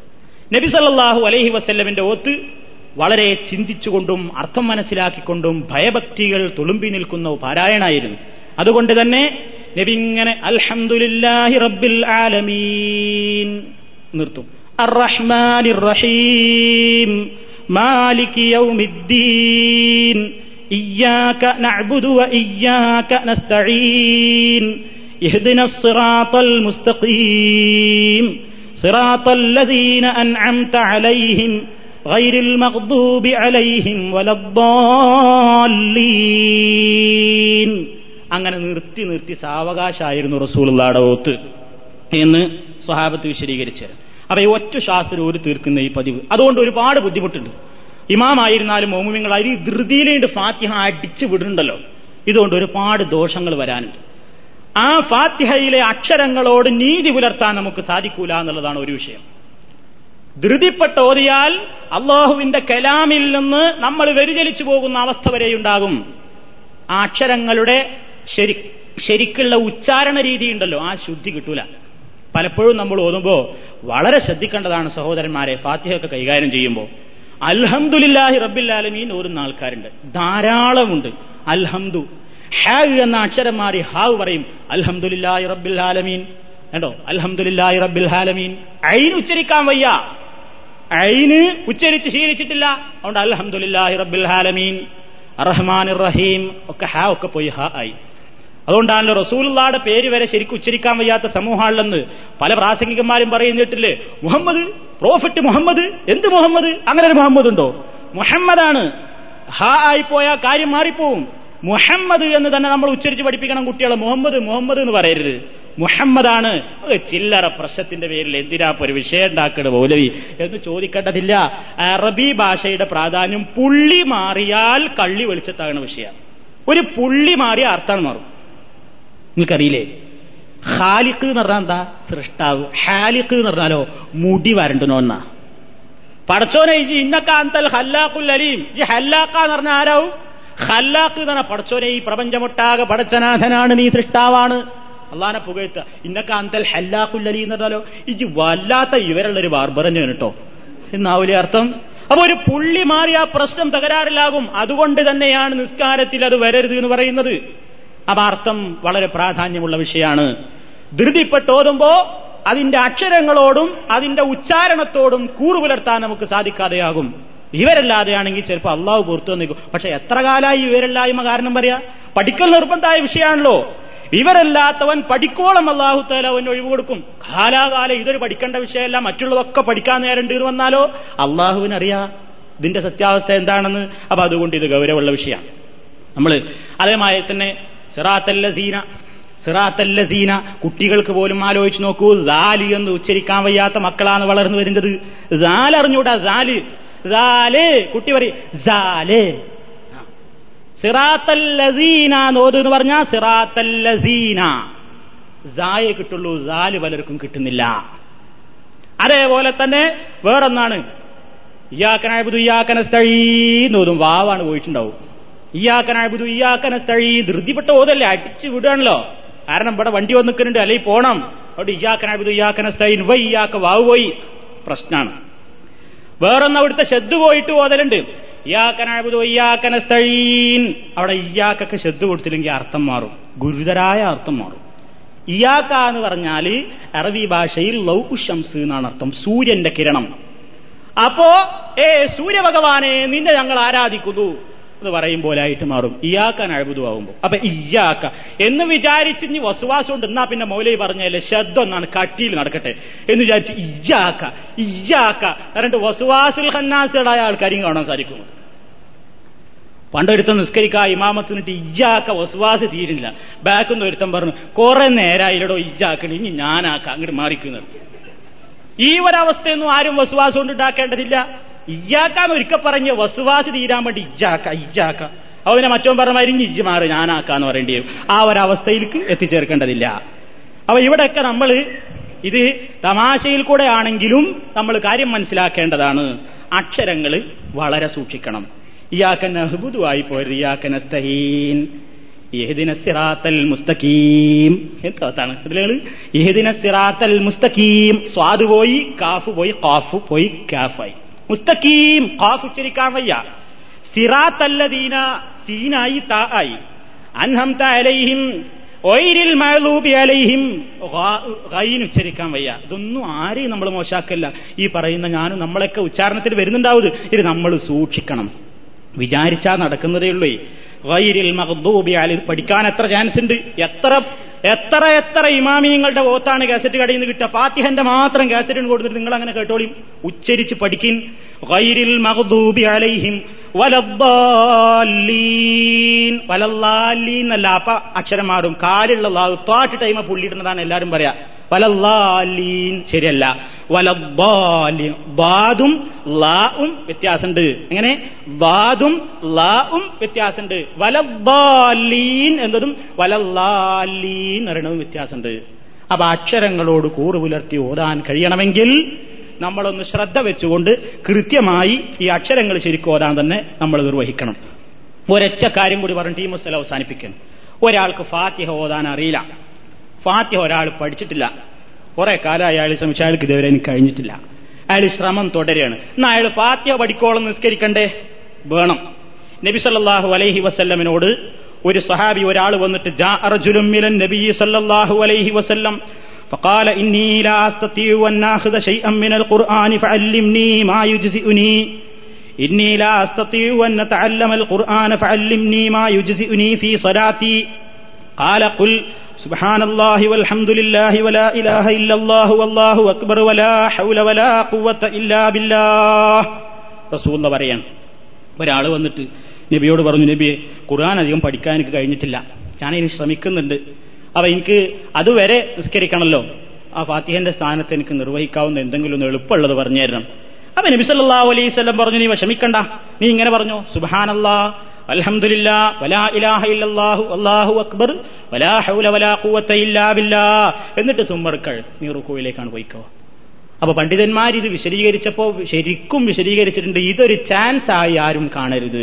നബി സല്ലാഹു അലൈഹി വസ്ല്ലമിന്റെ ഓത്ത് വളരെ ചിന്തിച്ചുകൊണ്ടും അർത്ഥം മനസ്സിലാക്കിക്കൊണ്ടും ഭയഭക്തികൾ തുളുമ്പി നിൽക്കുന്ന പാരായണായിരുന്നു. അതുകൊണ്ട് തന്നെ നബി ഇങ്ങനെ അൽഹന്ദുലില്ലാഹി റബ്ബിൽ ആലമീൻ നിർത്തും. അർറഹ്മാനിർ റഹീം മാലിക് യൗമിദ്ദീൻ ഇയ്യാക നഅ്ബുദു വ ഇയ്യാക നസ്തഈൻ ഇഹ്ദിന സിറാത്തൽ മുസ്തഖീം സിറാത്തൽ ലദീന അൻഅംത അലൈഹിം غير المغضوب عليهم ولا الضالين അങ്ങനെ നിർത്തി നിർത്തി സാവകാശമായിരുന്നു റസൂലുള്ളാടെ ഓത്ത് എന്ന് സ്വഹാബത്ത് വിശദീകരിച്ചത് അപ്പൊ ഈ ഒറ്റ ശാസ്ത്രം ഒരു തീർക്കുന്ന ഈ പതിവ് അതുകൊണ്ട് ഒരുപാട് ബുദ്ധിമുട്ടുണ്ട് ഇമാമായിരുന്നാലും മോമുമിങ്ങളായാലും ഈ ധൃതിയിലേണ്ട് ഫാത്തിഹ അടിച്ചു വിടുന്നുണ്ടല്ലോ ഇതുകൊണ്ട് ഒരുപാട് ദോഷങ്ങൾ വരാനുണ്ട് ആ ഫാത്തിഹയിലെ അക്ഷരങ്ങളോട് നീതി പുലർത്താൻ നമുക്ക് സാധിക്കൂല എന്നുള്ളതാണ് ഒരു വിഷയം ധൃതിപ്പെട്ട് ഓതിയാൽ അള്ളാഹുവിന്റെ കലാമിൽ നിന്ന് നമ്മൾ വ്യതിചലിച്ചു പോകുന്ന അവസ്ഥ വരെയുണ്ടാകും. ആ അക്ഷരങ്ങളുടെ ശരി ശരിക്കുള്ള ഉച്ചാരണ രീതി ഉണ്ടല്ലോ ആ ശുദ്ധി കിട്ടൂല. പലപ്പോഴും നമ്മൾ ഓതുമ്പോ വളരെ ശ്രദ്ധിക്കേണ്ടതാണ് സഹോദരന്മാരെ ഫാത്തിഹയൊക്കെ കൈകാര്യം ചെയ്യുമ്പോൾ അൽഹംദുലില്ലാഹി റബ്ബില്ലാലമീൻ ഓരുന്ന ആൾക്കാരുണ്ട്. ധാരാളമുണ്ട്. അൽഹംദു. ഹാവ് എന്ന അക്ഷരം മാറി ഹാവ് പറയും അൽഹംദുലില്ലാഹി റബ്ബിൽ ആലമീൻ. കേട്ടോ അൽഹംദുലില്ലാഹി റബ്ബിൽ ആലമീൻ. ഐൻ ഉച്ചരിക്കാൻ വയ്യ. ഐന് ഉച്ചരിച്ച് ശീലിച്ചിട്ടില്ല. അതുകൊണ്ട് അൽഹംദുലില്ലാഹി റബ്ബിൽ ഹാലമീൻ റഹ്മാൻ റഹീം ഒക്കെ ഹാ ഒക്കെ പോയി ഹാ ആയി. അതുകൊണ്ടാണല്ലോ റസൂലുള്ളാടെ പേര് വരെ ശരിക്കും ഉച്ചരിക്കാൻ വയ്യാത്ത സമൂഹമാണെന്ന് പല പ്രാസംഗികന്മാരും പറയുന്നിട്ടില്ലേ മുഹമ്മദ് പ്രോഫിറ്റ് മുഹമ്മദ് എന്ത് മുഹമ്മദ്? അങ്ങനെ ഒരു മുഹമ്മദ് ഉണ്ടോ മുഹമ്മദാണ്. ഹാ ആയി പോയാ കാര്യം മാറിപ്പോവും. മുഹമ്മദ് എന്ന് തന്നെ നമ്മൾ ഉച്ചരിച്ച് പഠിപ്പിക്കണം കുട്ടികളെ. മുഹമ്മദ് മുഹമ്മദ് എന്ന് പറയരുത്. മുഹമ്മദാണ്. ചില്ലറ പ്രശ്നത്തിന്റെ പേരിൽ എന്തിനാ ഒരു വിഷയം ഉണ്ടാക്കണ മൗലവി എന്ന് ചോദിക്കേണ്ടതില്ല. അറബി ഭാഷയുടെ പ്രാധാന്യം പുള്ളി മാറിയാൽ കള്ളി വെളിച്ചത്താകുന്ന വിഷയം. ഒരു പുള്ളി മാറിയ അർത്ഥം മാറും. നിങ്ങൾക്കറിയില്ലേ? ഹാലിക്ക് എന്ന് പറഞ്ഞാൽ എന്താ? സൃഷ്ടാവ്. ഹാലിക്ക് എന്ന് പറഞ്ഞാലോ? മുടി വരണ്ടനോ എന്നാ പടച്ചോനെ ഇന്നക്കാന്തൽ ഹല്ലാഖുൽ അലീം. ഈ ഹല്ലാക്ക എന്ന് പറഞ്ഞാൽ ആരാവും? ഹല്ലാക്ക് പറഞ്ഞാൽ പടച്ചോനെ ഈ പ്രപഞ്ചമൊട്ടാകെ പടച്ചനാഥനാണ് നീ സൃഷ്ടാവാണ്. അള്ളാനെ പുകഴ്ത്ത ഇന്നൊക്കെ അന്തൽ ഹല്ലാക്കുല്ലലി എന്ന് പറഞ്ഞാലോ ഇജി വല്ലാത്ത ഇവരുള്ള ഒരു ബാർബറഞ്ഞു കേട്ടോ. എന്നാവൂലേ അർത്ഥം? അപ്പൊ ഒരു പുള്ളി മാറി ആ പ്രശ്നം തകരാറിലാകും. അതുകൊണ്ട് തന്നെയാണ് നിസ്കാരത്തിൽ അത് വരരുത് എന്ന് പറയുന്നത്. അപ്പൊ അർത്ഥം വളരെ പ്രാധാന്യമുള്ള വിഷയമാണ്. ധൃതിപ്പെട്ട് ഓതുമ്പോ അതിന്റെ അക്ഷരങ്ങളോടും അതിന്റെ ഉച്ചാരണത്തോടും കൂറുപുലർത്താൻ നമുക്ക് സാധിക്കാതെയാകും. ഇവരല്ലാതെയാണെങ്കിൽ ചിലപ്പോൾ അള്ളാഹു പുറത്തു നിൽക്കും പക്ഷെ എത്ര കാലമായി ഇവരല്ലായ്മ കാരണം പറയാ? പഠിക്കൽ നിർബന്ധമായ വിഷയമാണല്ലോ. ഇവരല്ലാത്തവൻ പഠിക്കോളം അള്ളാഹു താല അവൻ ഒഴിവ് കൊടുക്കും. കാലാകാലം ഇതൊരു പഠിക്കേണ്ട വിഷയമല്ല മറ്റുള്ളതൊക്കെ പഠിക്കാൻ നേരണ്ട് വന്നാലോ? അള്ളാഹുവിനറിയാ ഇതിന്റെ സത്യാവസ്ഥ എന്താണെന്ന്. അപ്പൊ അതുകൊണ്ട് ഇത് ഗൗരവമുള്ള വിഷയമാണ്. നമ്മൾ അതേമായി തന്നെ സിറാത്തല്ലസീന സിറാത്തല്ലസീന കുട്ടികൾക്ക് പോലും ആലോചിച്ച് നോക്കൂ. ദാലി എന്ന് ഉച്ചരിക്കാൻ വയ്യാത്ത മക്കളാണ് വളർന്നു വരുന്നത്. ദാലറിഞ്ഞൂടാ ദാൽ. കുട്ടി പറയും നോത് എന്ന് പറഞ്ഞാൽ സായെ കിട്ടുള്ളൂ സാൽ പലർക്കും കിട്ടുന്നില്ല. അതേപോലെ തന്നെ വേറൊന്നാണ്. ഇയാക്കനായബുദു ഇയാക്കനസ്തഴീന്നോതും വാവാണ് പോയിട്ടുണ്ടാവും. ഇയാക്കനായബുദു ഇയാക്കനസ്തഴീ ധൃതിപ്പെട്ട ഓതല്ലേ അടിച്ചു വിടുകയാണല്ലോ. കാരണം ഇവിടെ വണ്ടി വന്നിക്കുന്നുണ്ട് അല്ലെങ്കിൽ പോണം. അവിടെ ഇയാക്കനായബുദു ഇയാക്കനസ്തൈൻ വൈ ഇയാക്ക വാവ് പോയി. പ്രശ്നമാണ് വേറൊന്ന് അവിടുത്തെ ഷെദ് പോയിട്ട് ഇയാക്കനസ്തഴീൻ അവിടെ ഇയാക്കൊക്കെ ഷെദ് കൊടുത്തില്ലെങ്കിൽ അർത്ഥം മാറും. ഗുരുതരായ അർത്ഥം മാറും. ഇയാക്ക എന്ന് പറഞ്ഞാൽ അറബി ഭാഷയിൽ ലൗകുശംസ് എന്നാണ് അർത്ഥം. സൂര്യന്റെ കിരണം. അപ്പോ ഏ സൂര്യഭഗവാനെ നിന്നെ ഞങ്ങൾ ആരാധിക്കുന്നു? പറയും പോലായിട്ട് മാറും. ഇയാക്കാൻ അഴുതുവാകുമ്പോ അപ്പൊ ഇയാക്ക. എന്ന് വിചാരിച്ച് ഇനി വസുവാസം ഉണ്ട് എന്നാ പിന്നെ മൗലൈ പറഞ്ഞല്ലേ ശബ്ദം എന്നാണ് കട്ടിയിൽ നടക്കട്ടെ എന്ന് വിചാരിച്ച് ഇയാക്ക ഇയാക്ക. എന്നിട്ട് വസുവാസുൽ ഹന്നാസുകളായ ആൾക്കാരെയും കാണാൻ സാധിക്കുന്നു പണ്ടൊരുത്തം നിസ്കരിക്കാ ഇമാമത്ത് നിന്നിട്ട് ഇയ്യാക്ക വസുവാസ് തീരില്ല. ബാക്കുന്ന ഒരുത്തം പറഞ്ഞു കുറെ നേരായില്ലടോ ഇയാക്കണി ഇനി ഞാനാക്ക. അങ്ങോട്ട് മാറിക്കുന്നത് ഈ ഒരവസ്ഥയൊന്നും ആരും വസുവാസം കൊണ്ട് ഉണ്ടാക്കേണ്ടതില്ല. ഇയ്യാക്കാന്ന് ഒരിക്കൽ പറഞ്ഞ് വസുവാസ് തീരാൻ വേണ്ടി ഇജ്ജാക്ക ഇജ്ജാക്ക. അവനെ മറ്റോ പറഞ്ഞ മരിഞ്ഞ് ഇജ്ജ് മാറ് ഞാനാക്കാന്ന് പറയേണ്ടി വരും. ആ ഒരവസ്ഥയിലേക്ക് എത്തിച്ചേർക്കേണ്ടതില്ല. അപ്പൊ ഇവിടെയൊക്കെ നമ്മൾ ഇത് തമാശയിൽ കൂടെ ആണെങ്കിലും നമ്മൾ കാര്യം മനസ്സിലാക്കേണ്ടതാണ്. അക്ഷരങ്ങൾ വളരെ സൂക്ഷിക്കണം. ഇയാക്കൻ അഹ്ബുദുവായി പോരുത്. ഇയാക്കൻ മുസ്തഖീം. മുസ്തഖീം. സ്വാദ് പോയി കാഫ് പോയി കാഫ് പോയി കാഫായി. മുസ്തഖീം കാഫ് ഉച്ചരിക്കാൻ വയ്യ. സിറാത്തല്ലദീന സീനായി താ ആയി. അൻഹംത അലൈഹിം ഒയിരിൽ മഴലൂബി അലൈഹിം ഗൈൻ ഉച്ചരിക്കാൻ വയ്യ. ഇതൊന്നും ആരെയും നമ്മൾ മോശാക്കല്ല. ഈ പറയുന്ന ഞാനും നമ്മളൊക്കെ ഉച്ചാരണത്തിൽ വരുന്നുണ്ടാവും ഇത് നമ്മൾ സൂക്ഷിക്കണം. വിചാരിച്ചാ നടക്കുന്നതേ ഉള്ളൂ. ഗൈരിൽ മഹദൂബി പഠിക്കാൻ എത്ര ചാൻസ് ഉണ്ട്? എത്ര? എത്ര എത്ര ഇമാമിയങ്ങളുടെ ഓത്താണ് കാസറ്റ് കടയിൽ നിന്ന് കിട്ടുക ഫാത്തിഹന്റെ മാത്രം കാസറ്റിന് കൊടുത്തിട്ട് നിങ്ങൾ അങ്ങനെ കേട്ടോളിയും ഉച്ചരിച്ച് പഠിക്കിൻ. ഗൈരിൽ മഹദൂബി അലൈഹിം വലദ്ദാലീൻ. അപ്പ അക്ഷരം മാറും കാലുള്ള ലാവ് തോട്ട് ടൈമ പുള്ളിയിടുന്നതാണ് എല്ലാരും പറയാ. വലല്ലാലീൻ ശരിയല്ല. വലദ്ദാലീൻ ബാദും ലാവും വ്യത്യാസമുണ്ട് അങ്ങനെ ബാദും ലാവും വ്യത്യാസമുണ്ട് വലദ്ദാലീൻ എന്നതും വലല്ലാലീൻ എന്ന് പറയുന്നതും വ്യത്യാസമുണ്ട് അപ്പൊ അക്ഷരങ്ങളോട് കൂറ് പുലർത്തി ഓതാൻ കഴിയണമെങ്കിൽ നമ്മളൊന്ന് ശ്രദ്ധ വെച്ചുകൊണ്ട് കൃത്യമായി ഈ അക്ഷരങ്ങൾ ശരിക്കും ഓതാൻ തന്നെ നമ്മൾ നിർവഹിക്കണം. ഒരൊറ്റ കാര്യം കൂടി പറഞ്ഞിട്ട് ഈ മുസ്തല അവസാനിപ്പിക്കണം ഒരാൾക്ക് ഫാത്തിഹ ഓതാൻ അറിയില്ല. ഫാത്തിഹ ഒരാൾ പഠിച്ചിട്ടില്ല. കുറെ കാലം അയാൾ ശ്രമിച്ച അയാൾക്ക് ഇതുവരെ എനിക്ക് കഴിഞ്ഞിട്ടില്ല അയാൾ ശ്രമം തുടരുകയാണ് എന്നാ അയാൾ ഫാത്തിഹ പഠിക്കോളം നിസ്കരിക്കണ്ടേ വേണം നബി സല്ലല്ലാഹു അലൈഹി വസല്ലമിനോട് ഒരു സഹാബി ഒരാൾ വന്നിട്ട് ജാ അർജുലും മിലൻ നബി സല്ലല്ലാഹു അലൈഹി വസല്ലം فقال إني لا أستطيع أن آخذ شيئا من القرآن فعلمني ما يجزئني إني لا أستطيع أن أتعلم القرآن فعلمني ما يجزئني في صلاتي قال قل سبحان الله والحمد لله ولا إله إلا الله والله أكبر ولا حول ولا قوة إلا بالله رسول الله പറയാണ് ഒരാൾ വന്നിട്ട് നബിയോട് പറഞ്ഞു നബിയെ ഖുർആൻ അധികം പഠിക്കാൻ എനിക്ക് കഴിഞ്ഞിട്ടില്ല ഞാൻ ഇനി ശ്രമിക്കുന്നുണ്ട് അപ്പൊ എനിക്ക് അതുവരെ നിസ്കരിക്കണമല്ലോ ആ ഫാത്തിഹന്റെ സ്ഥാനത്ത് എനിക്ക് നിർവഹിക്കാവുന്ന എന്തെങ്കിലും ഒന്ന് എളുപ്പമുള്ളത് പറഞ്ഞു തരണം അപ്പൊ നബി സല്ലല്ലാഹു അലൈഹി വസല്ലം പറഞ്ഞു നീ വിഷമിക്കണ്ട നീ ഇങ്ങനെ പറഞ്ഞു സുബ്ഹാനല്ലാ അൽഹംദുലില്ലാ വലാ ഇലാഹ അല്ലാഹു അക്ബർ വലാ ഹൗല വലാ ഖുവത ഇല്ലാ ബില്ലാ എന്നിട്ട് സുമ്മർക്കൾ നീ റുക്കുവിലേക്കാണ് പോയിക്കോ. അപ്പൊ പണ്ഡിതന്മാർ ഇത് വിശദീകരിച്ചപ്പോ ശരിക്കും വിശദീകരിച്ചിട്ടുണ്ട് ഇതൊരു ചാൻസ് ആയി ആരും കാണരുത്.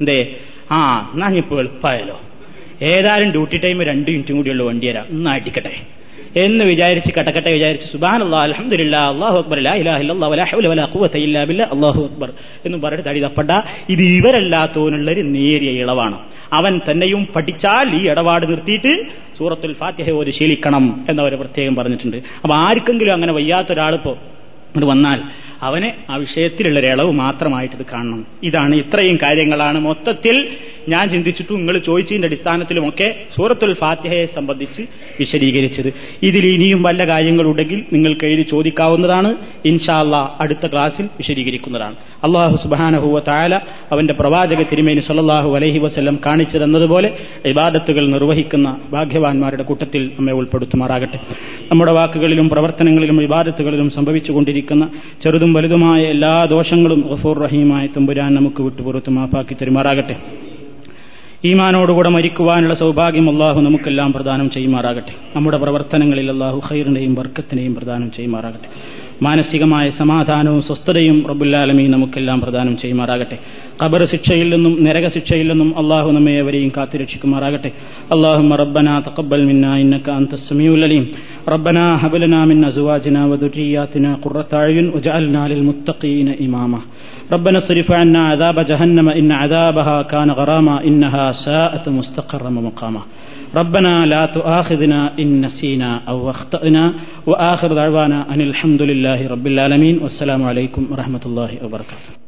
എന്തേ? ആ എന്നാ ഇപ്പൊ എളുപ്പമായല്ലോ ഏതായാലും ഡ്യൂട്ടി ടൈം രണ്ട് മിനിറ്റും കൂടിയുള്ള വണ്ടി തരാം അടിക്കട്ടെ. എന്ന് വിചാരിച്ച് കട്ടക്കട്ടെ വിചാരിച്ച് സുബാനുള്ള അലഹമില്ല അള്ളാഹു അക്ബർ ഇല്ല അള്ളാഹു അക്ബർ എന്ന് പറഞ്ഞിട്ട് തടി തപ്പണ്ട ഇത് ഇവരല്ലാത്തവനുള്ള ഒരു നേരിയ ഇളവാണ്. അവൻ തന്നെയും പഠിച്ചാൽ ഈ ഇടപാട് നിർത്തിയിട്ട് സൂറത്തുൽ ഫാത്തിഹ ഒരു ശീലിക്കണം എന്നവർ പ്രത്യേകം പറഞ്ഞിട്ടുണ്ട്. അപ്പൊ ആർക്കെങ്കിലും അങ്ങനെ വയ്യാത്ത ഒരാളിപ്പോ അത് വന്നാൽ അവനെ ആ വിഷയത്തിലുള്ള ഇളവ് മാത്രമായിട്ട് ഇത് കാണണം. ഇതാണ് ഇത്രയും കാര്യങ്ങളാണ് മൊത്തത്തിൽ ഞാൻ ചിന്തിച്ചിട്ടും നിങ്ങൾ ചോദിച്ചതിന്റെ അടിസ്ഥാനത്തിലുമൊക്കെ സൂറത്തുൽ ഫാത്തിഹയെ സംബന്ധിച്ച് വിശദീകരിച്ചത്. ഇതിൽ ഇനിയും വല്ല കാര്യങ്ങളുണ്ടെങ്കിൽ നിങ്ങൾ എഴുതി ചോദിക്കാവുന്നതാണ്. ഇൻഷാല്ല അടുത്ത ക്ലാസ്സിൽ വിശദീകരിക്കുന്നതാണ്. അള്ളാഹു സുബാനഹുവ താല അവന്റെ പ്രവാചക തിരുമേനി സല്ലാഹു അലഹി വസ്ല്ലം കാണിച്ചു തന്നതുപോലെ ഇബാദത്തുകൾ നിർവഹിക്കുന്ന ഭാഗ്യവാന്മാരുടെ കൂട്ടത്തിൽ നമ്മെ ഉൾപ്പെടുത്തുമാറാകട്ടെ. നമ്മുടെ വാക്കുകളിലും പ്രവർത്തനങ്ങളിലും വിവാദത്തുകളിലും സംഭവിച്ചുകൊണ്ടിരിക്കുന്ന ചെറുതും വലുതുമായ എല്ലാ ദോഷങ്ങളും ഗഫൂർ റഹീമായ തുമ്പുരാൻ നമുക്ക് വിട്ടുപുറത്ത് മാപ്പാക്കി തെരുമാറാകട്ടെ. ഈമാനോടുകൂടെ മരിക്കുവാനുള്ള സൗഭാഗ്യം അള്ളാഹു നമുക്കെല്ലാം പ്രദാനം ചെയ്യുമാറാകട്ടെ. നമ്മുടെ പ്രവർത്തനങ്ങളിൽ അള്ളാഹു ഖൈറിനെയും വർക്കത്തിനെയും പ്രദാനം ചെയ്യുമാറാകട്ടെ. മാനസികമായ സമാധാനവും സ്വസ്ഥതയും റബ്ബുല്ലാലമീ നമുക്കെല്ലാം പ്രദാനം ചെയ്യുമാറാകട്ടെ. ഖബർ ശിക്ഷയിൽ നിന്നും നരക ശിക്ഷയിൽ നിന്നും അള്ളാഹു നമ്മെ അവരെയും കാത്തുരക്ഷിക്കുമാറാകട്ടെ. അള്ളാഹു റബ്ബന തഖബ്ബൽ മിന്ന ഇന്നക അൻത സമീഉൽ അലീം. റബ്ബന ഹബ് മിന്ന മിൻ അസ്വാജിനാ വദുരിയാതിനാ ഖുർറത വജഅൽനാ ലിൽ മുത്തഖീന ഇമാമ. ربنا اصرف عنا عذاب جهنم إن عذابها كان غراما إنها ساءت مستقرا ومقاما. ربنا لا تؤاخذنا إن نسينا أو أخطأنا وآخر دعوانا أن الحمد لله رب العالمين والسلام عليكم ورحمة الله وبركاته.